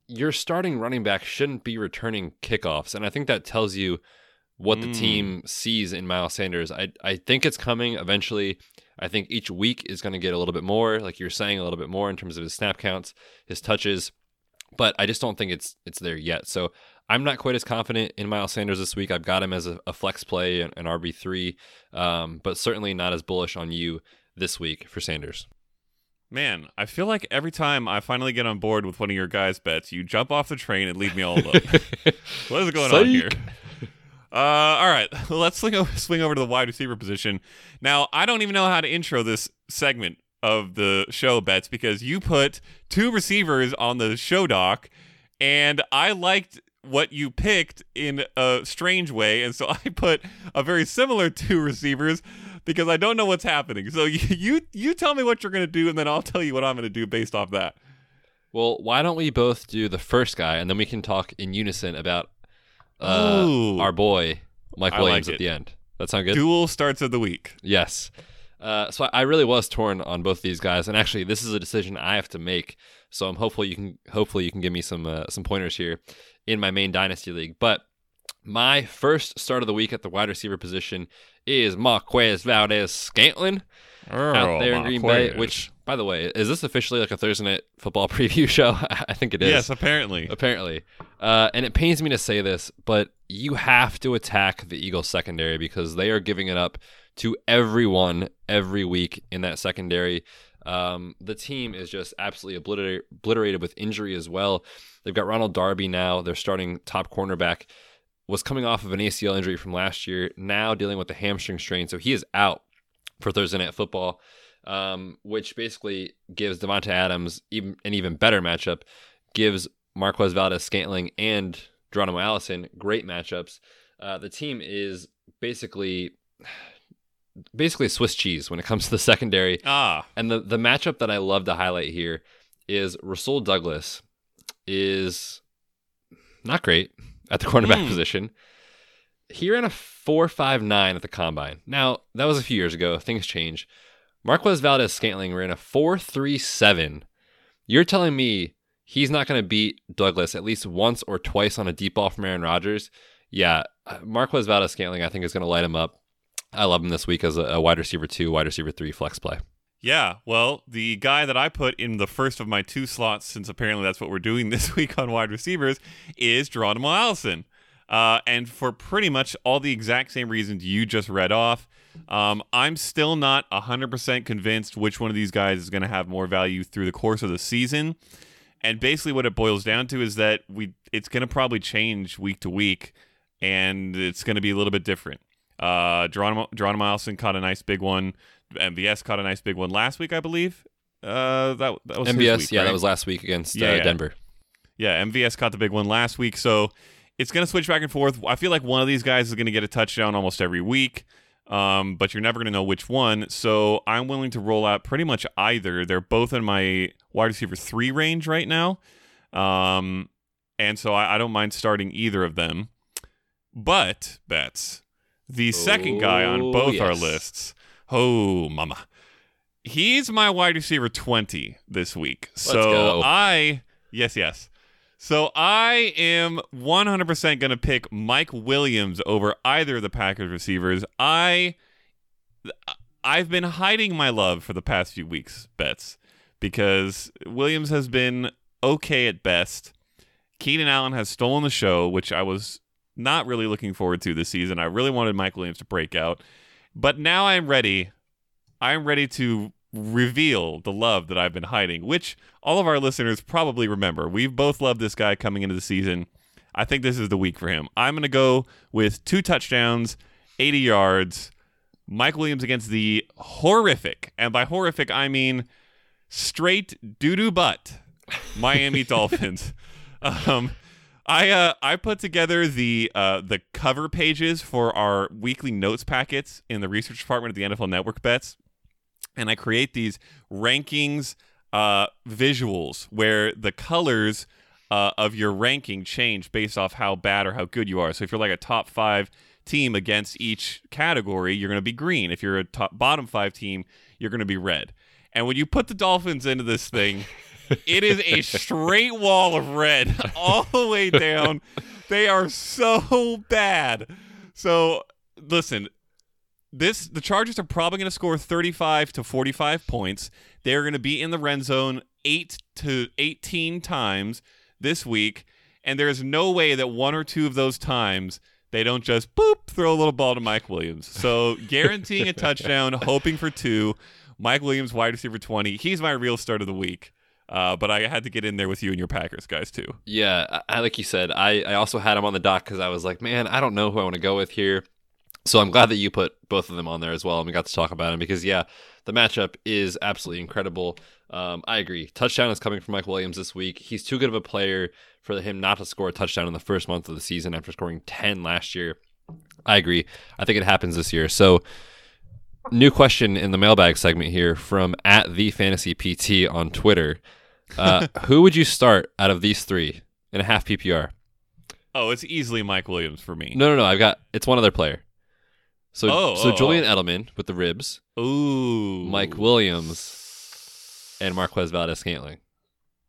Your starting running back shouldn't be returning kickoffs, and I think that tells you what the Mm. team sees in Miles Sanders. I I think it's coming eventually. I think each week is going to get a little bit more, like you're saying, a little bit more in terms of his snap counts, his touches, but I just don't think it's it's there yet. So I'm not quite as confident in Miles Sanders this week. I've got him as a, a flex play, and an RB three, um, but certainly not as bullish on you this week for Sanders. Man, I feel like every time I finally get on board with one of your guys' Betz, you jump off the train and leave me all alone. what is going on here? Uh, all right, let's swing over, swing over to the wide receiver position. Now, I don't even know how to intro this segment of the show Betz because you put two receivers on the show doc, and I liked what you picked in a strange way, and so I put a very similar two receivers because I don't know what's happening. So you you, you tell me what you're gonna do, and then I'll tell you what I'm gonna do based off that. Well, why don't we both do the first guy and then we can talk in unison about uh, our boy Mike I Williams like at the end. That sound good? Dual starts of the week. Yes. Uh, so I really was torn on both these guys, and actually, this is a decision I have to make. So I'm hopeful you can hopefully you can give me some uh, some pointers here in my main dynasty league. But my first start of the week at the wide receiver position is Marquez Valdes-Scantling out there in Green Bay. Which, by the way, is this officially like a Thursday night football preview show? I think it is. Yes, apparently. apparently. Uh, and it pains me to say this, but you have to attack the Eagles secondary because they are giving it up to everyone every week in that secondary. Um, the team is just absolutely obliter- obliterated with injury as well. They've got Ronald Darby now, their starting top cornerback, was coming off of an ACL injury from last year, now dealing with the hamstring strain. So he is out for Thursday Night Football, um, which basically gives Davante Adams even an even better matchup, gives Marquez Valdes-Scantling and Geronimo Allison great matchups. Uh, the team is basically basically Swiss cheese when it comes to the secondary. Ah, And the, the matchup that I love to highlight here is Rasul Douglas is not great at the cornerback Hmm. position. He ran a 4.59 at the combine. Now, that was a few years ago. Things change. Marquez Valdes-Scantling ran a 4.37. You're telling me he's not going to beat Douglas at least once or twice on a deep ball from Aaron Rodgers? Yeah, uh, Marquez Valdes-Scantling, I think, is going to light him up. I love him this week as a, wide receiver two, wide receiver three flex play. yeah. Well, the guy that I put in the first of my two slots, since apparently that's what we're doing this week on wide receivers, is Geronimo Allison. Uh, and for pretty much all the exact same reasons you just read off, um, I'm still not 100% convinced which one of these guys is going to have more value through the course of the season. And basically, what it boils down to is that we it's going to probably change week to week, and it's going to be a little bit different. Uh, Geronimo, Geronimo Allison caught a nice big one. MVS caught a nice big one last week, I believe. Uh, that that was MVS, week, yeah, right? that was last week against Yeah, uh, yeah. Denver. Yeah, MVS caught the big one last week, so it's going to switch back and forth. I feel like one of these guys is going to get a touchdown almost every week, um, but you're never going to know which one. So I'm willing to roll out pretty much either. They're both in my wide receiver three range right now, um, and so I, I don't mind starting either of them. But Betz the second guy on Oh, both our lists. Oh, mama. He's my wide receiver 20 this week. so go. I, yes, yes. So I am 100% going to pick Mike Williams over either of the Packers receivers. I I've been hiding my love for the past few weeks, Betz, because Williams has been okay at best. Keenan Allen has stolen the show, which I was not really looking forward to this season. I really wanted Mike Williams to break out. But now I'm ready. I'm ready to reveal the love that I've been hiding, which all of our listeners probably remember. We've both loved this guy coming into the season. I think this is the week for him. I'm going to go with two touchdowns, 80 yards. Mike Williams against the horrific, and by horrific, I mean straight doo doo butt Miami Dolphins. Um, I uh, I put together the uh, the cover pages for our weekly notes packets in the research department of the NFL Network Betz, and I create these rankings uh, visuals where the colors uh, of your ranking change based off how bad or how good you are. So if you're like a top five team against each category, you're going to be green. If you're a top bottom five team, you're going to be red. And when you put the Dolphins into this thing it is a straight wall of red all the way down. They are so bad. So listen, this the Chargers are probably going to score 35 to 45 points. They're going to be in the red zone 8 to 18 times this week, and there's no way that one or two of those times they don't just boop throw a little ball to Mike Williams. So guaranteeing a touchdown, hoping for two. Mike Williams, wide receiver 20. He's my real start of the week. Uh, but I had to get in there with you and your Packers guys too. Yeah, I, like you said, I, I also had him on the doc because I was like, man, I don't know who I want to go with here. So I'm glad that you put both of them on there as well, and we got to talk about them because yeah, the matchup is absolutely incredible. Um, I agree. Touchdown is coming from Mike Williams this week. He's too good of a player for him not to score a touchdown in the first month of the season after scoring 10 last year. I agree. I think it happens this year. So new question in the mailbag segment here from at the fantasy PT on Twitter. Uh, who would you start out of these three in a half PPR? Oh, it's easily Mike Williams for me. No, no, no. I've got it's one other player. So, oh, so oh, Julian oh. Edelman with the ribs, Ooh, Mike Williams, and Marquez Valdes-Scantling.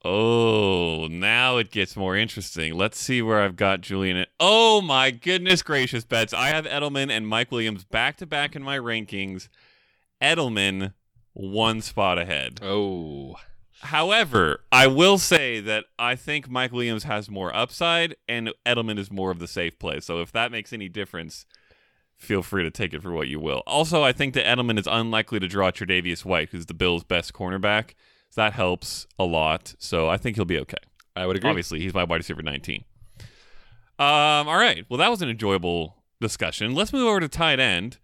Oh, now it gets more interesting. Let's see where I've got Julian. Oh my goodness gracious, Betz! I have Edelman and Mike Williams back to back in my rankings. Edelman one spot ahead. Oh, However, I will say that I think Mike Williams has more upside and Edelman is more of the safe play. So if that makes any difference, feel free to take it for what you will. Also, I think that Edelman is unlikely to draw Tre'Davious White, who's the Bills' best cornerback. So that helps a lot. So I think he'll be okay. I would agree. Obviously, he's my wide receiver 19. Um, all right. Well, that was an enjoyable discussion. Let's move over to tight end,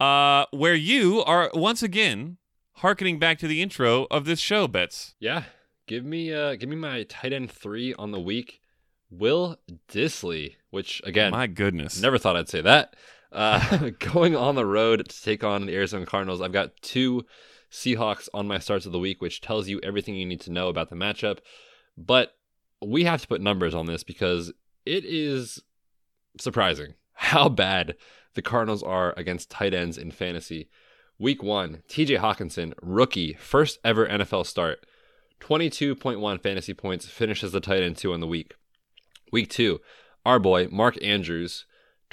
uh, where you are once again harkening back to the intro of this show, Betz. Yeah. Give me uh give me my tight end three on the week. Will Dissly, which again My goodness. never thought I'd say that. Uh going on the road to take on the Arizona Cardinals. I've got two Seahawks on my starts of the week, which tells you everything you need to know about the matchup. But we have to put numbers on this because it is surprising how bad the Cardinals are against tight ends in fantasy. Week one, TJ Hockenson, rookie, first ever NFL start, 22.1 fantasy points, finishes the tight end two on the week. Week two, our boy, Mark Andrews,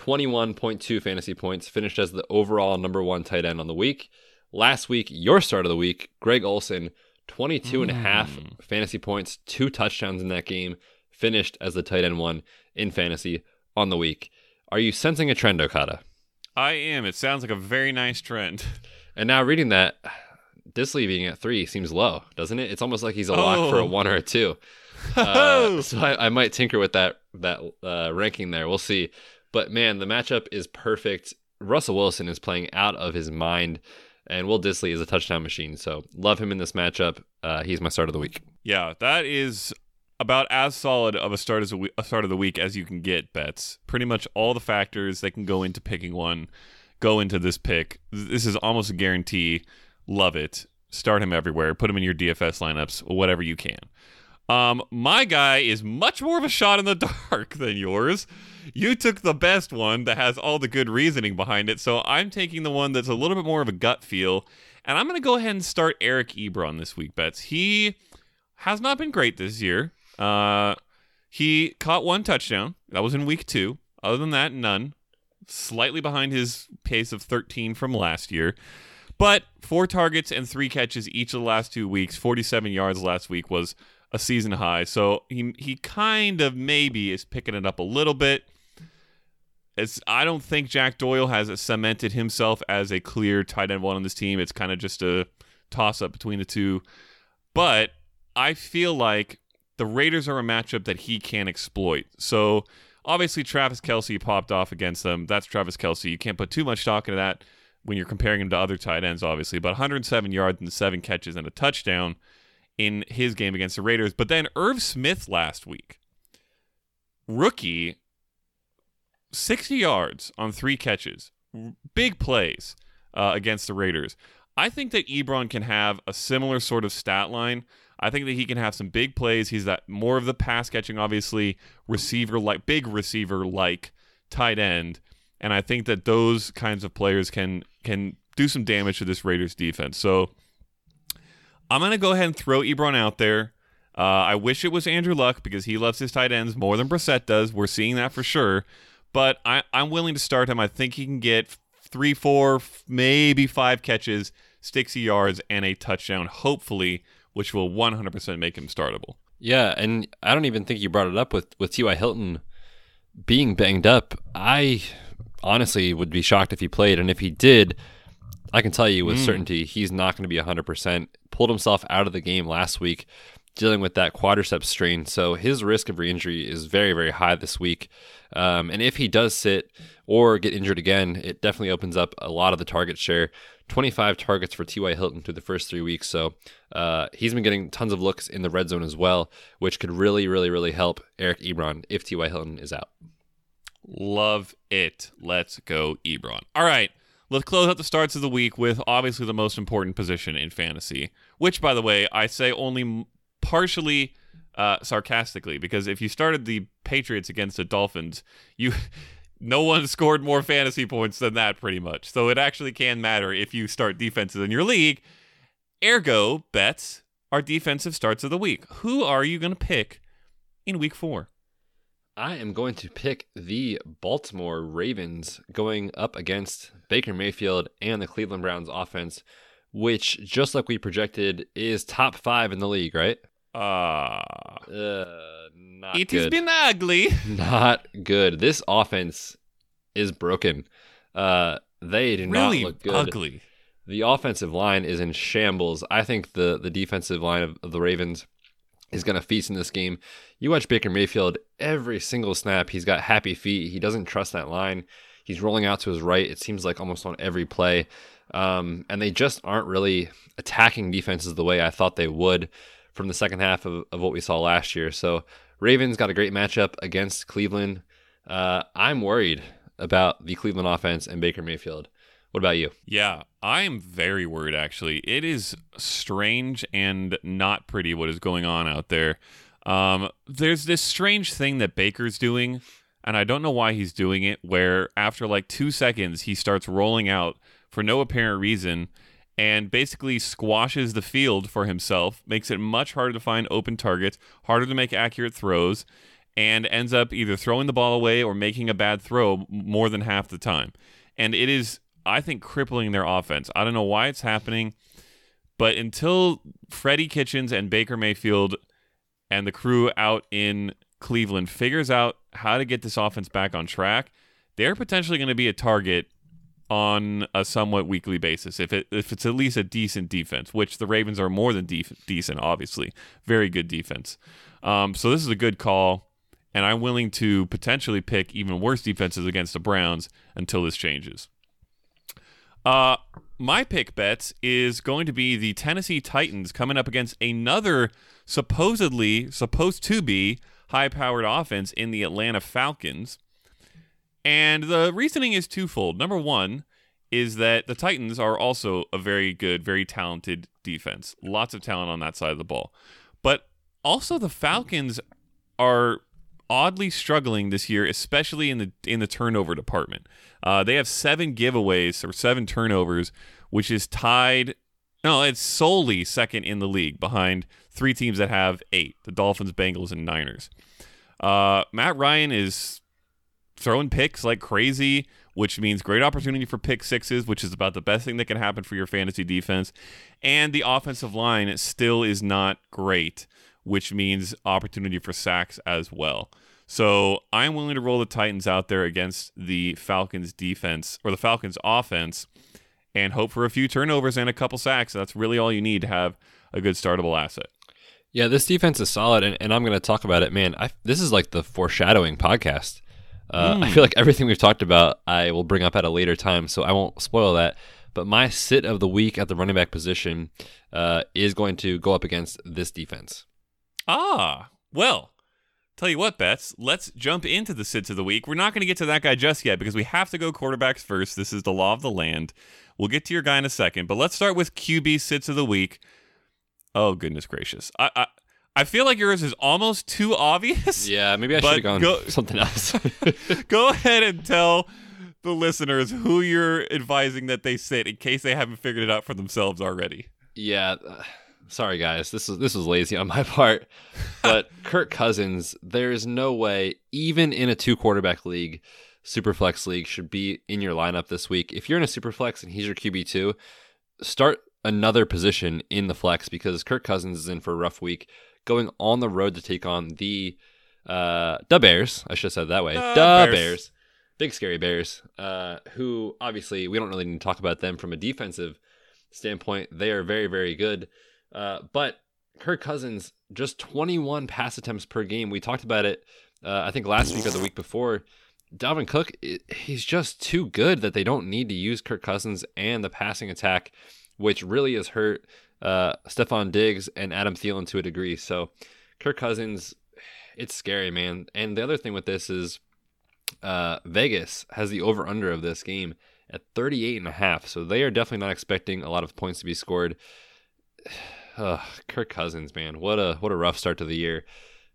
21.2 fantasy points, finished as the overall number one tight end on the week. Last week, your start of the week, Greg Olsen, 22 and a half fantasy points, two touchdowns in that game, finished as the tight end one in fantasy on the week. Are you sensing a trend, Okada? I am. It sounds like a very nice trend. And now reading that, Dissly being at three seems low, doesn't it? It's almost like he's a lock for a Oh. one or a two. Uh, so I, I might tinker with that that uh, ranking there. We'll see. But man, the matchup is perfect. Russell Wilson is playing out of his mind, and Will Dissly is a touchdown machine. So love him in this matchup. Uh, he's my start of the week. Yeah, that is about as solid of a start as a, we- a start of the week as you can get. Betz pretty much all the factors that can go into picking one go into this pick. This is almost a guarantee. Love it. Start him everywhere. Put him in your DFS lineups, whatever you can. Um, my guy is much more of a shot in the dark than yours. You took the best one that has all the good reasoning behind it, so I'm taking the one that's a little bit more of a gut feel, and I'm going to go ahead and start Eric Ebron this week, Betz. He has not been great this year. Uh, he caught one touchdown. That was in week two. Other than that, none. Slightly behind his pace of 13 from last year. But four targets and three catches each of the last two weeks. 47 yards last week was a season high. So he he kind of maybe is picking it up a little bit. It's I don't think Jack Doyle has cemented himself as a clear tight end one on this team. It's kind of just a toss up between the two. But I feel like the Raiders are a matchup that he can exploit. So obviously, Travis Kelce popped off against them. That's Travis Kelce. You can't put too much stock into that when you're comparing him to other tight ends, obviously. But 107 yards and seven catches and a touchdown in his game against the Raiders. But then Irv Smith last week, rookie, 60 yards on three catches, big plays uh, against the Raiders. I think that Ebron can have a similar sort of stat line. I think that he can have some big plays. He's that more of the pass catching, obviously, receiver like big receiver like tight end. And I think that those kinds of players can can do some damage to this Raiders defense. So I'm gonna go ahead and throw Ebron out there. Uh, I wish it was Andrew Luck because he loves his tight ends more than Brissett does. We're seeing that for sure. But I, I'm willing to start him. I think he can get three, four, maybe five catches, 60 yards, and a touchdown, hopefully, which will 100% make him startable. Yeah, and I don't even think you brought it up with with T.Y. Hilton being banged up. I honestly would be shocked if he played, and if he did, I can tell you with mm. certainty he's not going to be 100%. Pulled himself out of the game last week dealing with that quadriceps strain. So his risk of re-injury is very, very high this week. Um, and if he does sit or get injured again, it definitely opens up a lot of the target share. 25 targets for T.Y. Hilton through the first three weeks. So uh, he's been getting tons of looks in the red zone as well, which could really, really, really help Eric Ebron if T.Y. Hilton is out. Love it. Let's go, Ebron. All right. Let's close out the starts of the week with obviously the most important position in fantasy, which, by the way, I say only partially uh, sarcastically because if you started the Patriots against the Dolphins, you no one scored more fantasy points than that pretty much. So it actually can matter if you start defenses in your league. Ergo, Betz are defensive starts of the week. Who are you going to pick in week 4? I am going to pick the Baltimore Ravens going up against Baker Mayfield and the Cleveland Browns offense, which, just like we projected, is top five in the league, right? Uh, uh not it good. has been ugly. Not good. This offense is broken. Uh, they do really not look good. ugly. The offensive line is in shambles. I think the the defensive line of, of the Ravens is going to feast in this game. You watch Baker Mayfield every single snap. He's got happy feet. He doesn't trust that line. He's rolling out to his right. It seems like almost on every play. Um, and they just aren't really attacking defenses the way I thought they would from the second half of, of what we saw last year. So Ravens got a great matchup against Cleveland. Uh, I'm worried about the Cleveland offense and Baker Mayfield. What about you? Yeah, I am very worried actually. It is strange and not pretty what is going on out there. Um, there's this strange thing that Baker's doing, and I don't know why he's doing it, where after like two seconds, he starts rolling out for no apparent reason and basically squashes the field for himself, makes it much harder to find open targets, harder to make accurate throws, and ends up either throwing the ball away or making a bad throw more than half the time. And it is, I think, crippling their offense. I don't know why it's happening, but until Freddie Kitchens and Baker Mayfield and the crew out in Cleveland figures out how to get this offense back on track, they're potentially going to be a target on a somewhat weekly basis if it if it's at least a decent defense, which the Ravens are more than def- decent, obviously, very good defense. Um, so this is a good call, and I'm willing to potentially pick even worse defenses against the Browns until this changes. Uh, my pick Betz is going to be the Tennessee Titans coming up against another supposedly supposed to be high-powered offense in the Atlanta Falcons. And the reasoning is twofold. Number one is that the Titans are also a very good, very talented defense. Lots of talent on that side of the ball. But also the Falcons are oddly struggling this year, especially in the in the turnover department. Uh, they have seven giveaways or seven turnovers, which is tied. No, it's solely second in the league behind three teams that have eight: the Dolphins, Bengals, and Niners. Uh, Matt Ryan is throwing picks like crazy, which means great opportunity for pick sixes, which is about the best thing that can happen for your fantasy defense. And the offensive line still is not great, which means opportunity for sacks as well. So I'm willing to roll the Titans out there against the Falcons defense or the Falcons offense and hope for a few turnovers and a couple sacks. That's really all you need to have a good startable asset. Yeah, this defense is solid, and, and I'm going to talk about it. Man, I, this is like the foreshadowing podcast. Uh, mm. I feel like everything we've talked about, I will bring up at a later time, so I won't spoil that. But my sit of the week at the running back position uh, is going to go up against this defense. Ah, well, tell you what, Betz, let's jump into the sits of the week. We're not going to get to that guy just yet because we have to go quarterbacks first. This is the law of the land. We'll get to your guy in a second, but let's start with QB sits of the week. Oh goodness gracious! I I, I feel like yours is almost too obvious. Yeah, maybe I should have gone go, something else. go ahead and tell the listeners who you're advising that they sit in case they haven't figured it out for themselves already. Yeah. Uh, Uh, sorry guys. This is this was lazy on my part. But Kirk Cousins, there is no way even in a two quarterback league, superflex league should be in your lineup this week. If you're in a superflex and he's your QB2, start another position in the flex because Kirk Cousins is in for a rough week going on the road to take on the uh the Bears. I should have said that way. The, Bears. Bears. Big scary Bears. Uh who obviously we don't really need to talk about them from a defensive standpoint. They are very, very good. Uh but Kirk Cousins, just 21 pass attempts per game. We talked about it uh, I think last week or the week before. Dalvin Cook, he's just too good that they don't need to use Kirk Cousins and the passing attack which really has hurt uh, Stefon Diggs and Adam Thielen to a degree. So Kirk Cousins, it's scary, man. And the other thing with this is uh, Vegas has the over under of this game at 38 and a half. So they are definitely not expecting a lot of points to be scored. Kirk Cousins, man, what a what a rough start to the year.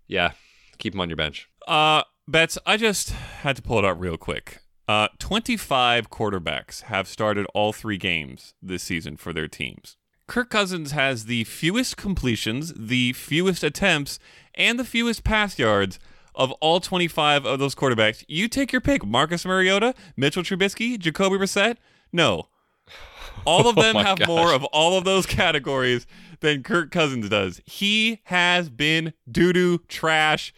Yeah, keep him on your bench. Uh, Betz, I just had to pull it up real quick. Uh, 25 quarterbacks have started all three games this season for their teams. Kirk Cousins has the fewest completions, the fewest attempts, and the fewest pass yards of all 25 of those quarterbacks. You take your pick. Marcus Mariota, Mitchell Trubisky, Jacoby Brissett? No. All of oh them oh have gosh. more of all of those categories than Kirk Cousins does. He has been doo doo trash.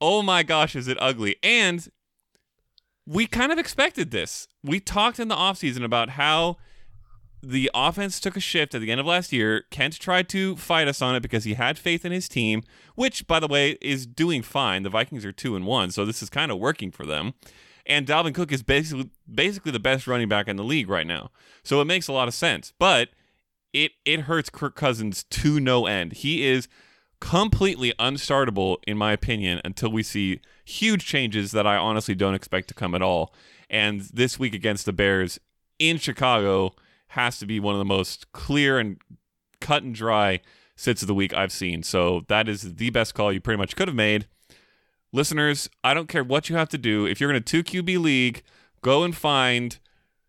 Oh my gosh, is it ugly? And we kind of expected this. We talked in the offseason about how the offense took a shift at the end of last year. Kent tried to fight us on it because he had faith in his team, which, by the way, is doing fine. The Vikings are two and one, so this is kind of working for them. And Dalvin Cook is basically basically the best running back in the league right now, so it makes a lot of sense. But it it hurts Kirk Cousins to no end. He is completely unstartable, in my opinion, until we see huge changes that I honestly don't expect to come at all. And this week against the Bears in Chicago has to be one of the most clear and cut and dry sits of the week I've seen. So that is the best call you pretty much could have made. Listeners, I don't care what you have to do. If you're in a 2 QB league, go and find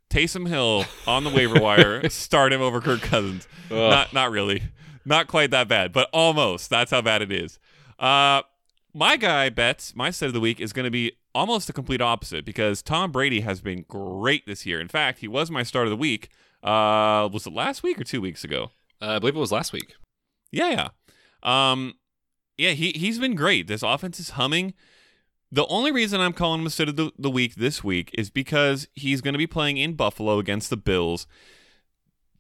Taysom Hill on the waiver wire, start him over Kirk Cousins. Ugh. Not not really. Not quite that bad, but almost. That's how bad it is. Uh, my guy Betz my set of the week is going to be almost the complete opposite because Tom Brady has been great this year. In fact, he was my start of the week. Uh, was it last week or two weeks ago? Uh, I believe it was last week. Yeah, yeah. Um, yeah, he he's been great. This offense is humming. The only reason I'm calling him a set of the, the week this week is because he's going to be playing in Buffalo against the Bills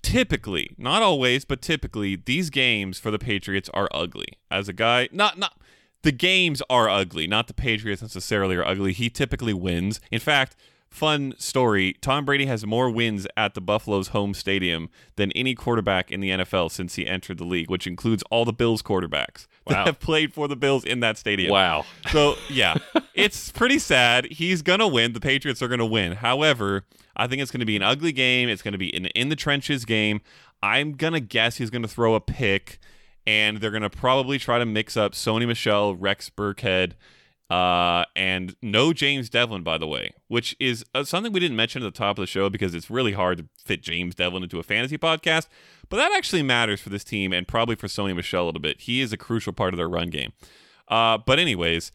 typically, not always, but typically, these games for the Patriots are ugly. As a guy, not not the games are ugly, not the Patriots necessarily are ugly. He typically wins. In fact, fun story Tom Brady has more wins at the Buffalo's home stadium than any quarterback in the NFL since he entered the league, which includes all the Bills quarterbacks wow. that have played for the Bills in that stadium. Wow. So, yeah, it's pretty sad. He's going to win. The Patriots are going to win. However, I think it's going to be an ugly game. It's going to be an in the trenches game. I'm going to guess he's going to throw a pick, and they're going to probably try to mix up Sony Michel, Rex Burkhead, uh, and no James Develin, by the way, which is uh, something we didn't mention at the top of the show because it's really hard to fit James Develin into a fantasy podcast. But that actually matters for this team and probably for Sony Michel a little bit. He is a crucial part of their run game. Uh, but anyways,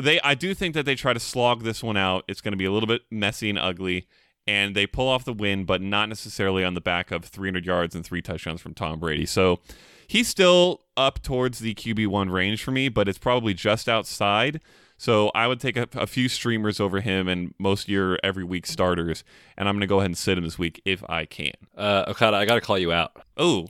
they I do think that they try to slog this one out. It's going to be a little bit messy and ugly, and they pull off the win, but not necessarily on the back of 300 yards and three touchdowns from Tom Brady. So he's still up towards the QB1 range for me, but it's probably just outside. So I would take a, a few streamers over him and most of your every week starters, and I'm going to go ahead and sit him this week if I can. Uh, Okada, I got to call you out. Oh,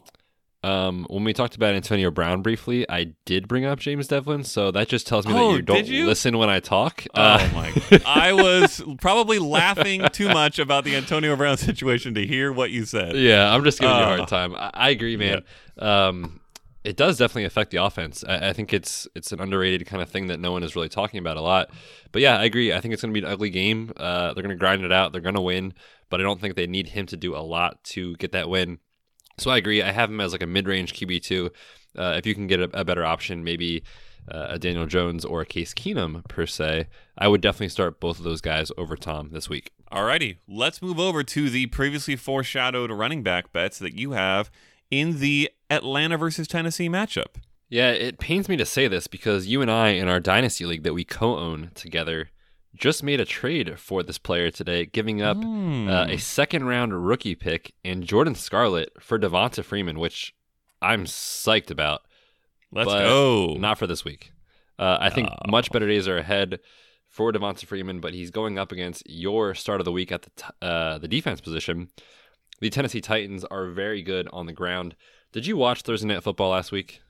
Um, when we talked about Antonio Brown briefly, I did bring up James Develin, so that just tells me Oh, that you don't you? listen when I talk. oh Uh, my! I was probably laughing too much about the Antonio Brown situation to hear what you said. yeah, I'm just giving you a Uh, hard time. I, I agree, man. Um, it does definitely affect the offense. I, I think it's it's an underrated kind of thing that no one is really talking about a lot. But yeah, I agree. I think it's going to be an ugly game. Uh, they're going to grind it out. They're going to win, but I don't think they need him to do a lot to get that win. So I agree. I have him as like a mid-range QB two. Uh, if you can get a, a better option, maybe uh, a Daniel Jones or a Case Keenum per se, I would definitely start both of those guys over Tom this week. Alrighty, let's move over to the previously foreshadowed running back Betz that you have in the Atlanta versus Tennessee matchup. Yeah, it pains me to say this because you and I in our dynasty league that we co-own together just made a trade for this player today, giving up uh, a second round rookie pick and Jordan Scarlett for Devonta Freeman, which I'm psyched about. Let's go. Not for this week. Uh, I think much better days are ahead for Devonta Freeman, but he's going up against your start of the week at the t- uh, the defense position. The Tennessee Titans are very good on the ground. Did you watch Thursday Night Football last week?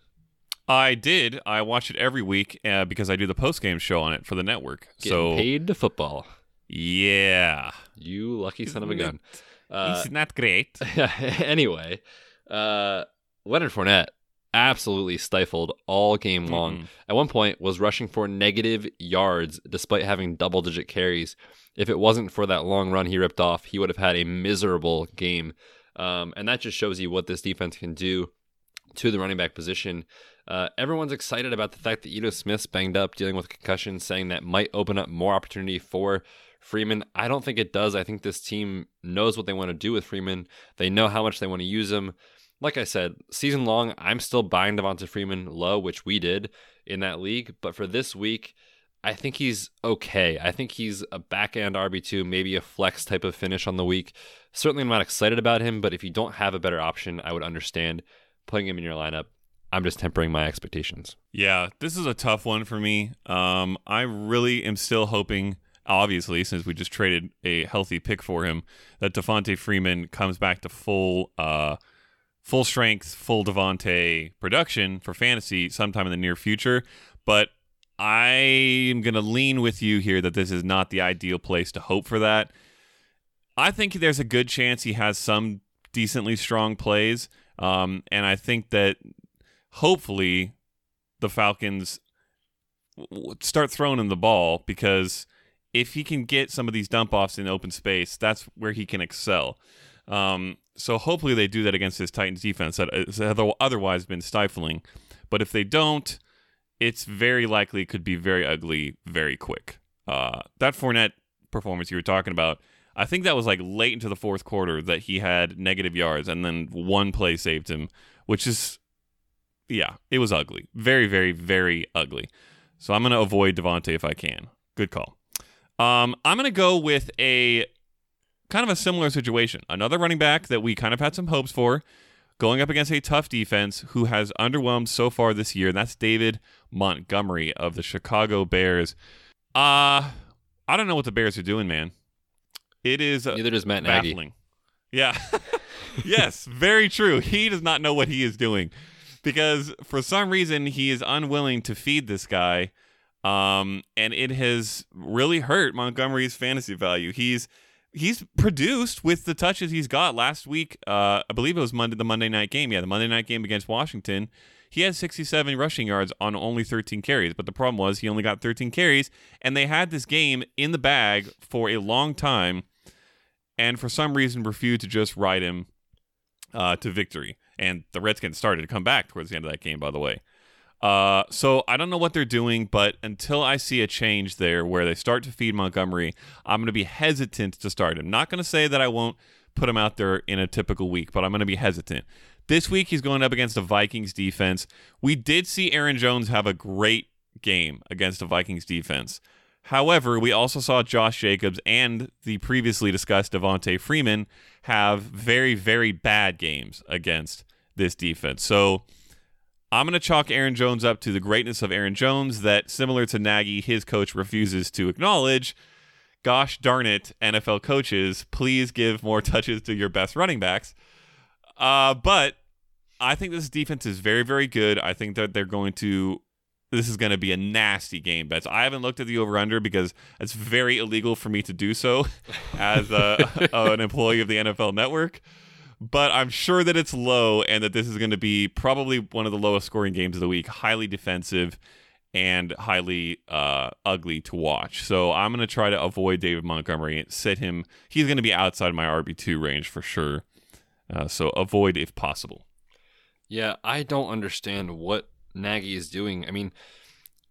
I did. I watch it every week uh, because I do the post game show on it for the network. Getting so paid to football. yeah, You lucky son of a gun. Uh, it's not great. anyway, uh, Leonard Fournette absolutely stifled all game long. At one point, was rushing for negative yards despite having double-digit carries. If it wasn't for that long run he ripped off, he would have had a miserable game. Um, and that just shows you what this defense can do to the running back position. Uh, everyone's excited about the fact that Ito Smith's banged up, dealing with concussion, saying that might open up more opportunity for Freeman. I don't think it does. I think this team knows what they want to do with Freeman. They know how much they want to use him. Like I said, season long, I'm still buying Devonta Freeman low, which we did in that league. But for this week, I think he's okay. I think he's a back end RB2, maybe a flex type of finish on the week. Certainly, I'm not excited about him, but if you don't have a better option, I would understand putting him in your lineup. I'm just tempering my expectations. Yeah, this is a tough one for me. Um, I really am still hoping, obviously, since we just traded a healthy pick for him, that Devonta Freeman comes back to full, uh, full strength, full Devonta production for fantasy sometime in the near future. But I am going to lean with you here that this is not the ideal place to hope for that. I think there's a good chance he has some decently strong plays. Um, and I think that hopefully the Falcons start throwing him the ball because if he can get some of these dump offs in open space, that's where he can excel. Um, so hopefully they do that against this Titans defense that has otherwise been stifling. But if they don't, it's very likely it could be very ugly very quick. Uh, that Fournette performance you were talking about, I think that was like late into the fourth quarter that he had negative yards, and then one play saved him, which is, yeah, it was ugly. Very, very, very ugly. So I'm going to avoid Devonta if I can. Good call. Um, I'm going to go with a kind of a similar situation. Another running back that we kind of had some hopes for going up against a tough defense who has underwhelmed so far this year. And that's David Montgomery of the Chicago Bears. Uh, I don't know what the Bears are doing, man. It is Neither does Matt Nagy. baffling. Yeah. yes, very true. He does not know what he is doing because for some reason he is unwilling to feed this guy. Um, and it has really hurt Montgomery's fantasy value. He's he's produced with the touches he's got last week. Uh, I believe it was Monday, the Monday night game. Yeah, the Monday night game against Washington. He had 67 rushing yards on only 13 carries, but the problem was he only got 13 carries, and they had this game in the bag for a long time, and for some reason refused to just ride him uh, to victory. And the Redskins started to come back towards the end of that game, by the way. Uh, so I don't know what they're doing, but until I see a change there where they start to feed Montgomery, I'm going to be hesitant to start him. Not going to say that I won't put him out there in a typical week, but I'm going to be hesitant. This week he's going up against the Vikings defense. We did see Aaron Jones have a great game against the Vikings defense. However, we also saw Josh Jacobs and the previously discussed Devonta Freeman have very, very bad games against this defense. So I'm going to chalk Aaron Jones up to the greatness of Aaron Jones that, similar to Nagy, his coach refuses to acknowledge. Gosh darn it, NFL coaches, please give more touches to your best running backs. Uh, but I think this defense is very, very good. I think that they're going to. This is going to be a nasty game, Betz. I haven't looked at the over under because it's very illegal for me to do so as a, an employee of the NFL Network but I'm sure that it's low and that this is going to be probably one of the lowest scoring games of the week. Highly defensive and highly uh, ugly to watch. So I'm going to try to avoid David Montgomery, and sit him. He's going to be outside my RB2 range for sure. Uh, so avoid if possible. Yeah, I don't understand what Nagy is doing. I mean,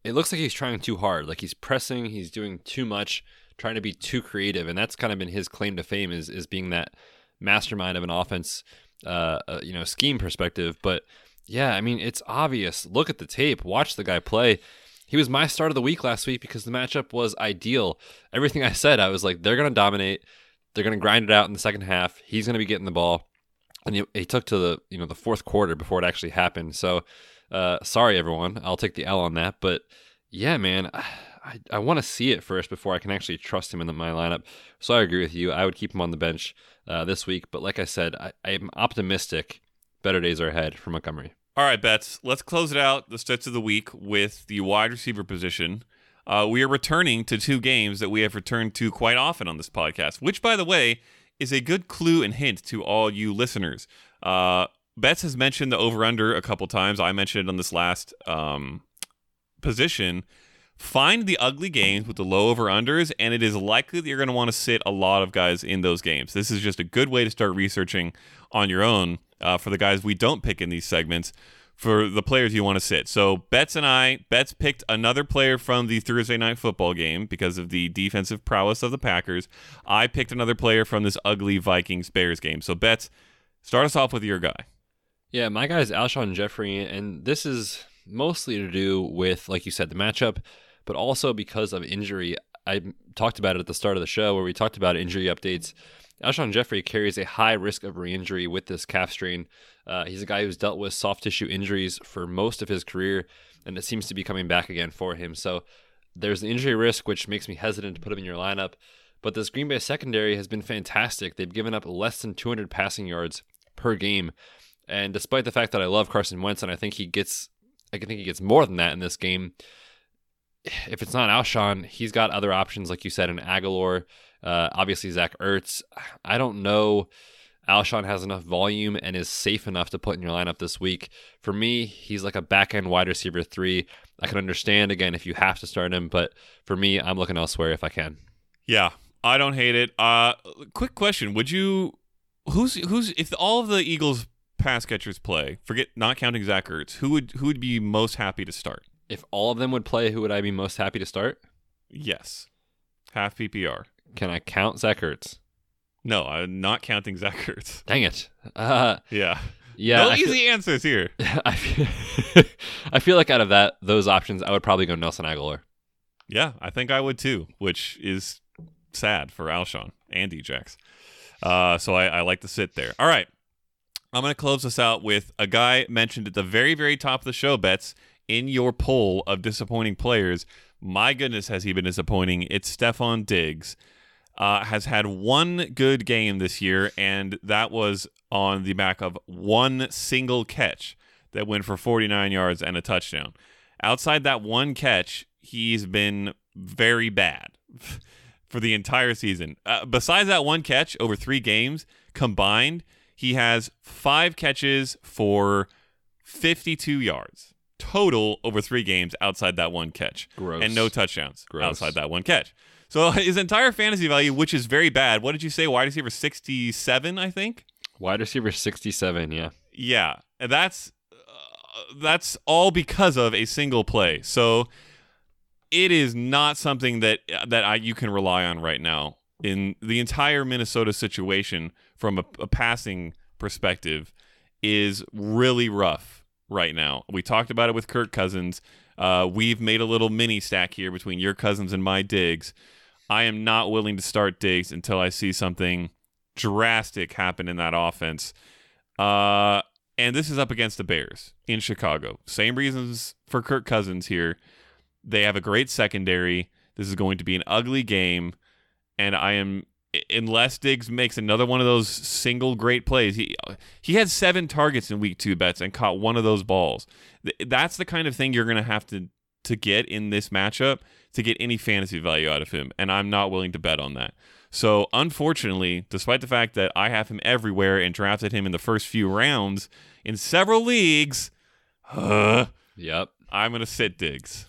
it looks like he's trying too hard. Like he's pressing, he's doing too much, trying to be too creative, and that's kind of been his claim to fame is is being that mastermind of an offense, uh, uh, you know, scheme perspective. But yeah, I mean, it's obvious. Look at the tape. Watch the guy play. He was my start of the week last week because the matchup was ideal. Everything I said, I was like, they're going to dominate. They're going to grind it out in the second half. He's going to be getting the ball, and he, he, took to the you know the fourth quarter before it actually happened. So, uh, sorry everyone, I'll take the L on that. But yeah, man, I, I want to see it first before I can actually trust him in the, my lineup. So I agree with you. I would keep him on the bench uh, this week. But like I said, I, I'm optimistic. Better days are ahead for Montgomery. All right, Betz. Let's close it out, the stats of the week, with the wide receiver position. Uh, we are returning to two games that we have returned to quite often on this podcast, which, by the way, is a good clue and hint to all you listeners. Uh, Betz has mentioned the over under a couple times. I mentioned it on this last um, position. Find the ugly games with the low over unders, and it is likely that you're going to want to sit a lot of guys in those games. This is just a good way to start researching on your own uh, for the guys we don't pick in these segments for the players you want to sit. So Betz and I, Betz picked another player from the Thursday night football game because of the defensive prowess of the Packers. I picked another player from this ugly Vikings Bears game. So Betz, start us off with your guy. Yeah, my guy is Alshon Jeffery, and this is mostly to do with, like you said, the matchup but also because of injury. I talked about it at the start of the show where we talked about injury updates. Alshon Jeffery carries a high risk of re-injury with this calf strain. Uh, he's a guy who's dealt with soft tissue injuries for most of his career, and it seems to be coming back again for him. So there's an injury risk, which makes me hesitant to put him in your lineup. But this Green Bay secondary has been fantastic. They've given up less than 200 passing yards per game, and despite the fact that I love Carson Wentz and I think he gets, I think he gets more than that in this game if it's not Alshon, he's got other options, like you said, in Agholor. Uh, obviously, Zach Ertz. I don't know. Alshon has enough volume and is safe enough to put in your lineup this week. For me, he's like a back end wide receiver three. I can understand again if you have to start him, but for me, I'm looking elsewhere if I can. Yeah, I don't hate it. Uh, quick question: Would you? Who's who's if all of the Eagles pass catchers play? Forget not counting Zach Ertz. Who would who would be most happy to start? If all of them would play, who would I be most happy to start? Yes. Half PPR. Can I count Zach Ertz? No, I'm not counting Zach Ertz. Dang it. Uh, yeah. Yeah. No I easy feel, answers here. I feel, I feel like out of that those options, I would probably go Nelson Agholor. Yeah, I think I would too, which is sad for Alshon and Djax. Uh, so I, I like to sit there. All right. I'm going to close this out with a guy mentioned at the very, very top of the show, Betz in your poll of disappointing players, my goodness, has he been disappointing? It's Stefon Diggs. Uh, has had one good game this year, and that was on the back of one single catch that went for 49 yards and a touchdown. Outside that one catch, he's been very bad for the entire season. Uh, besides that one catch over three games combined, he has five catches for 52 yards total over three games outside that one catch. Gross. And no touchdowns Gross. outside that one catch. So his entire fantasy value, which is very bad, what did you say? Wide receiver 67, I think? Wide receiver 67, yeah. Yeah. And that's uh, that's all because of a single play. So it is not something that that I, you can rely on right now in the entire Minnesota situation from a, a passing perspective is really rough right now. We talked about it with Kirk Cousins. Uh, we've made a little mini stack here between your cousins and my Diggs. I am not willing to start Diggs until I see something drastic happen in that offense. Uh, And this is up against the Bears in Chicago. Same reasons for Kirk Cousins here. They have a great secondary. This is going to be an ugly game. And I am unless Diggs makes another one of those single great plays. He he had seven targets in week two Betz and caught one of those balls. That's the kind of thing you're going to have to to get in this matchup to get any fantasy value out of him, and I'm not willing to bet on that. So unfortunately, despite the fact that I have him everywhere and drafted him in the first few rounds in several leagues, uh, yep, I'm going to sit Diggs.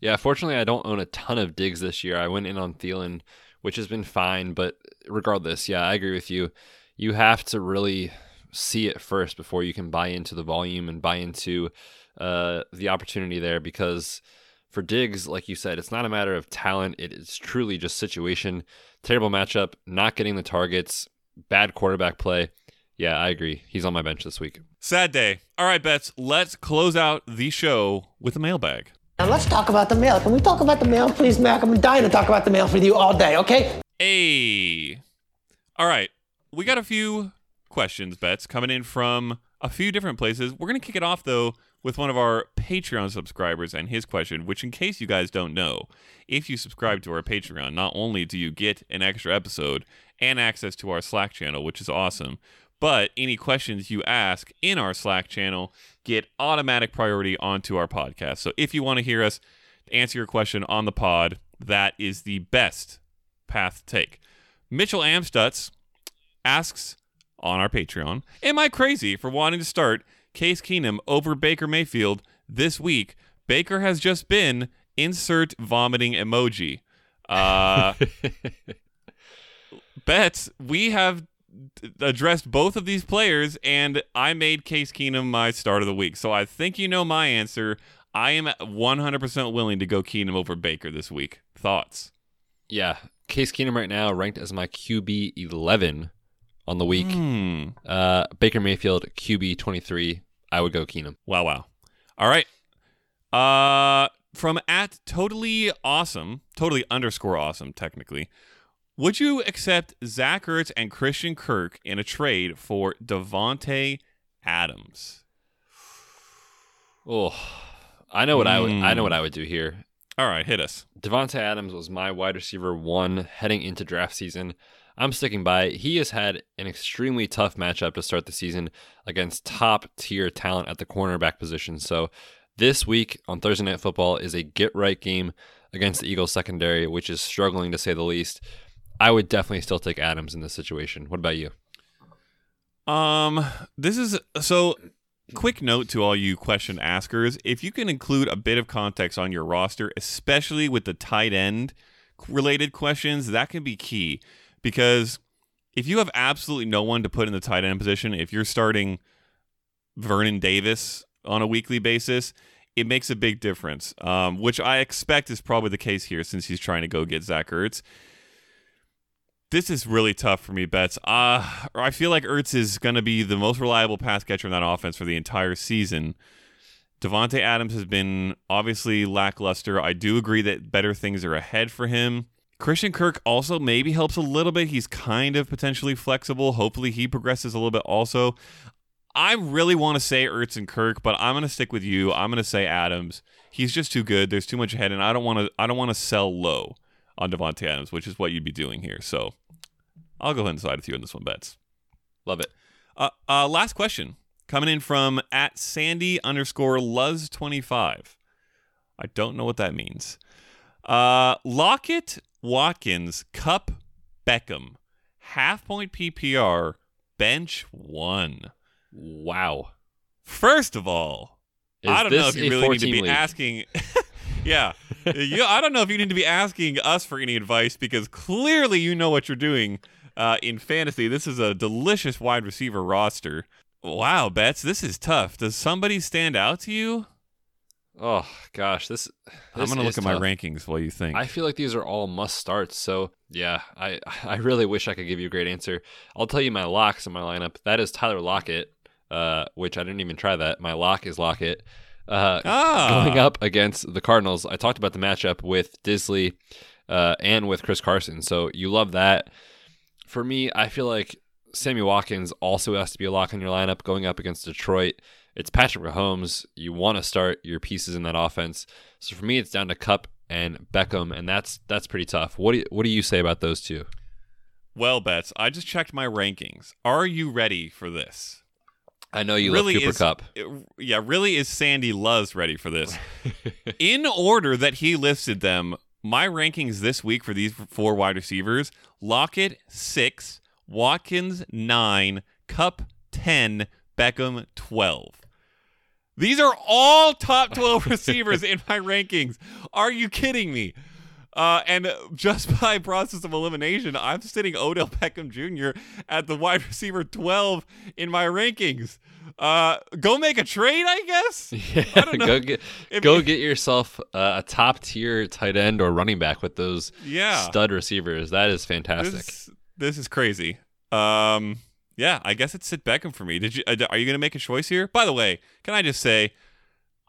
Yeah, fortunately, I don't own a ton of Diggs this year. I went in on Thielen which has been fine. But regardless, yeah, I agree with you. You have to really see it first before you can buy into the volume and buy into uh, the opportunity there because for Diggs, like you said, it's not a matter of talent. It is truly just situation. Terrible matchup, not getting the targets, bad quarterback play. Yeah, I agree. He's on my bench this week. Sad day. All right, Betz, let's close out the show with a mailbag. Now let's talk about the mail. Can we talk about the mail, please, Mac? I'm dying to talk about the mail with you all day, okay? Hey. All right. We got a few questions, Betz, coming in from a few different places. We're going to kick it off, though, with one of our Patreon subscribers and his question, which, in case you guys don't know, if you subscribe to our Patreon, not only do you get an extra episode and access to our Slack channel, which is awesome, but any questions you ask in our Slack channel get automatic priority onto our podcast. So if you want to hear us answer your question on the pod, that is the best path to take. Mitchell Amstutz asks on our Patreon, Am I crazy for wanting to start Case Keenum over Baker Mayfield this week? Baker has just been insert vomiting emoji. Uh, Betz we have addressed both of these players, and I made Case Keenum my start of the week. So I think you know my answer. I am 100% willing to go Keenum over Baker this week. Thoughts? Yeah, Case Keenum right now ranked as my QB 11 on the week. Hmm. Uh, Baker Mayfield QB 23. I would go Keenum. Wow, wow. All right. Uh, from at totally awesome, totally underscore awesome, technically. Would you accept Zach Ertz and Christian Kirk in a trade for Davante Adams? Oh, I know what mm. I would. I know what I would do here. All right, hit us. Davante Adams was my wide receiver one heading into draft season. I'm sticking by. He has had an extremely tough matchup to start the season against top tier talent at the cornerback position. So this week on Thursday Night Football is a get right game against the Eagles secondary, which is struggling to say the least. I would definitely still take Adams in this situation. What about you? Um, this is so quick note to all you question askers if you can include a bit of context on your roster especially with the tight end related questions that can be key because if you have absolutely no one to put in the tight end position if you're starting vernon davis on a weekly basis it makes a big difference um, which i expect is probably the case here since he's trying to go get zach ertz this is really tough for me, Betz. Uh, I feel like Ertz is going to be the most reliable pass catcher in that offense for the entire season. Davante Adams has been obviously lackluster. I do agree that better things are ahead for him. Christian Kirk also maybe helps a little bit. He's kind of potentially flexible. Hopefully, he progresses a little bit also. I really want to say Ertz and Kirk, but I'm going to stick with you. I'm going to say Adams. He's just too good. There's too much ahead, and I don't want to. I don't want to sell low on Davante Adams, which is what you'd be doing here. So I'll go ahead and side with you on this one, Betz. Love it. Uh, uh, last question coming in from at Sandy underscore Luz twenty five. I don't know what that means. Uh, Lockett, Watkins, Kupp, Beckham, half point PPR, bench one. Wow. First of all, Is I don't know if you really need to be league? asking. yeah, you, I don't know if you need to be asking us for any advice because clearly you know what you're doing uh, in fantasy. This is a delicious wide receiver roster. Wow, Betz, this is tough. Does somebody stand out to you? Oh gosh, this. this I'm gonna look at tough. my rankings while you think. I feel like these are all must starts. So yeah, I I really wish I could give you a great answer. I'll tell you my locks in my lineup. That is Tyler Lockett, uh, which I didn't even try that. My lock is Lockett. Uh, ah. Going up against the Cardinals, I talked about the matchup with Dissly uh, and with Chris Carson. So you love that for me, I feel like Sammy Watkins also has to be a lock in your lineup going up against Detroit. It's Patrick Mahomes. You want to start your pieces in that offense. So for me, it's down to Kupp and Beckham, and that's that's pretty tough. What do you, what do you say about those two? Well, Betz, I just checked my rankings. Are you ready for this? I know you really love Cooper is, Kupp. Yeah, really is Sandy Loves ready for this? In order that he listed them, my rankings this week for these four wide receivers: Lockett six, Watkins nine, Kupp, ten, Beckham twelve. These are all top 12 receivers in my rankings. Are you kidding me? Uh, and just by process of elimination, I'm sitting Odell Beckham Jr. at the wide receiver 12 in my rankings. Uh, go make a trade, I guess. Yeah, go get if, go get yourself uh, a top tier tight end or running back with those yeah. stud receivers. That is fantastic. This, this is crazy. Um, yeah, I guess it's Sid Beckham for me. Did you? Uh, are you going to make a choice here? By the way, can I just say,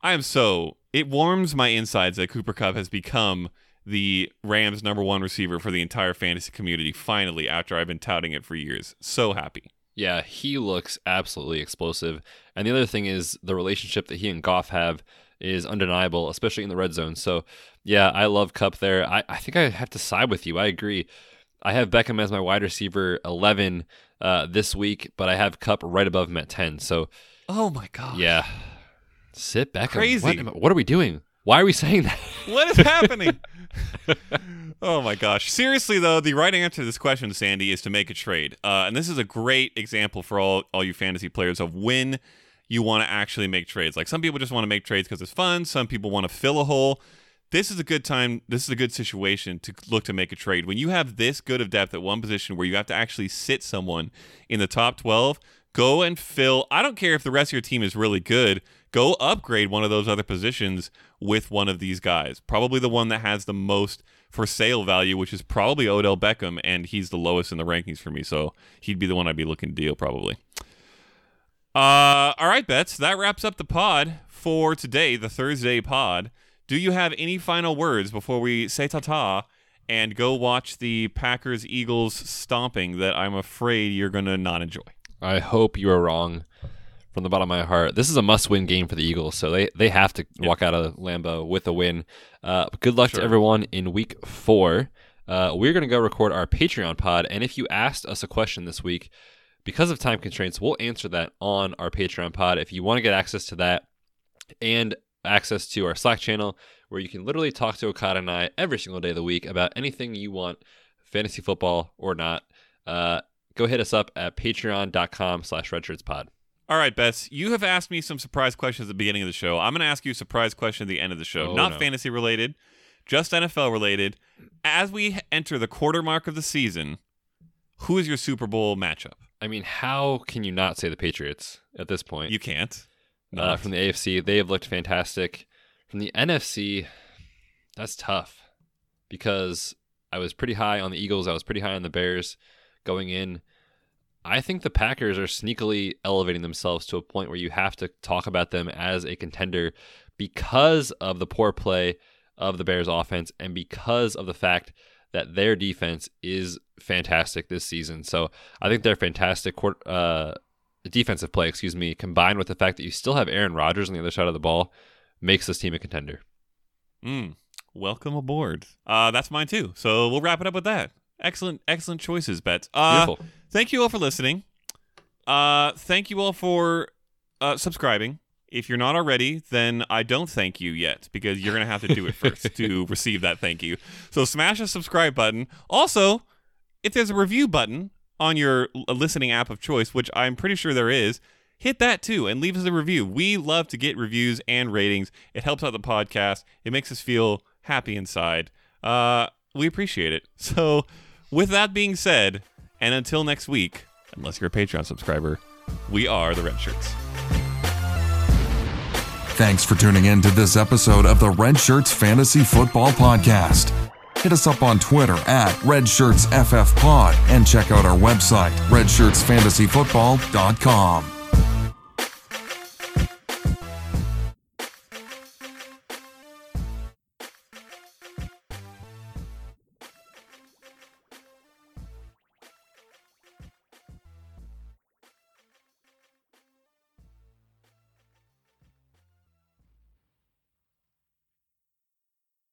I am so. It warms my insides that Cooper Kupp has become the Rams' number one receiver for the entire fantasy community. Finally, after I've been touting it for years, so happy. Yeah, he looks absolutely explosive. And the other thing is the relationship that he and Goff have is undeniable, especially in the red zone. So, yeah, I love Kupp there. I, I think I have to side with you. I agree. I have Beckham as my wide receiver 11 uh, this week, but I have Kupp right above him at 10. So, oh my god, yeah, sit back. Crazy. What, what, are we doing? Why are we saying that? What is happening? oh my gosh. Seriously though, the right answer to this question, Sandy, is to make a trade. Uh, and this is a great example for all all you fantasy players of when you want to actually make trades. Like some people just want to make trades because it's fun. Some people want to fill a hole this is a good time. This is a good situation to look to make a trade. When you have this good of depth at one position where you have to actually sit someone in the top 12, go and fill. I don't care if the rest of your team is really good. Go upgrade one of those other positions with one of these guys. Probably the one that has the most for sale value, which is probably Odell Beckham, and he's the lowest in the rankings for me. So he'd be the one I'd be looking to deal probably. Uh, all right, Betz. That wraps up the pod for today, the Thursday pod. Do you have any final words before we say ta ta and go watch the Packers Eagles stomping that I'm afraid you're going to not enjoy? I hope you are wrong from the bottom of my heart. This is a must win game for the Eagles, so they, they have to yep. walk out of Lambeau with a win. Uh, good luck sure. to everyone in week four. Uh, we're going to go record our Patreon pod, and if you asked us a question this week, because of time constraints, we'll answer that on our Patreon pod. If you want to get access to that and access to our Slack channel where you can literally talk to Okada and I every single day of the week about anything you want, fantasy football or not. Uh, go hit us up at patreon.com slash redshirtspod. All right, Betz, you have asked me some surprise questions at the beginning of the show. I'm going to ask you a surprise question at the end of the show. Oh, Not no. fantasy related, just NFL related. As we enter the quarter mark of the season, who is your Super Bowl matchup? I mean, how can you not say the Patriots at this point? You can't uh, from the AFC. They have looked fantastic. From the NFC, that's tough because I was pretty high on the Eagles. I was pretty high on the Bears going in. I think the Packers are sneakily elevating themselves to a point where you have to talk about them as a contender because of the poor play of the Bears offense and because of the fact that their defense is fantastic this season. So I think they're fantastic. Uh, defensive play, excuse me, combined with the fact that you still have Aaron Rodgers on the other side of the ball, makes this team a contender. Mm, welcome aboard. Uh, that's mine too. So we'll wrap it up with that. Excellent, excellent choices, Betz. Uh, Beautiful. Thank you all for listening. Uh, thank you all for uh, subscribing. If you're not already, then I don't thank you yet because you're going to have to do it first to receive that thank you. So smash the subscribe button. Also, if there's a review button, on your listening app of choice, which I'm pretty sure there is, hit that too and leave us a review. We love to get reviews and ratings. It helps out the podcast. It makes us feel happy inside. Uh, we appreciate it. So, with that being said, and until next week, unless you're a Patreon subscriber, we are the Redshirts. Thanks for tuning in to this episode of the Redshirts Fantasy Football Podcast. Hit us up on Twitter at RedShirtsFFPod and check out our website, redshirtsfantasyfootball.com.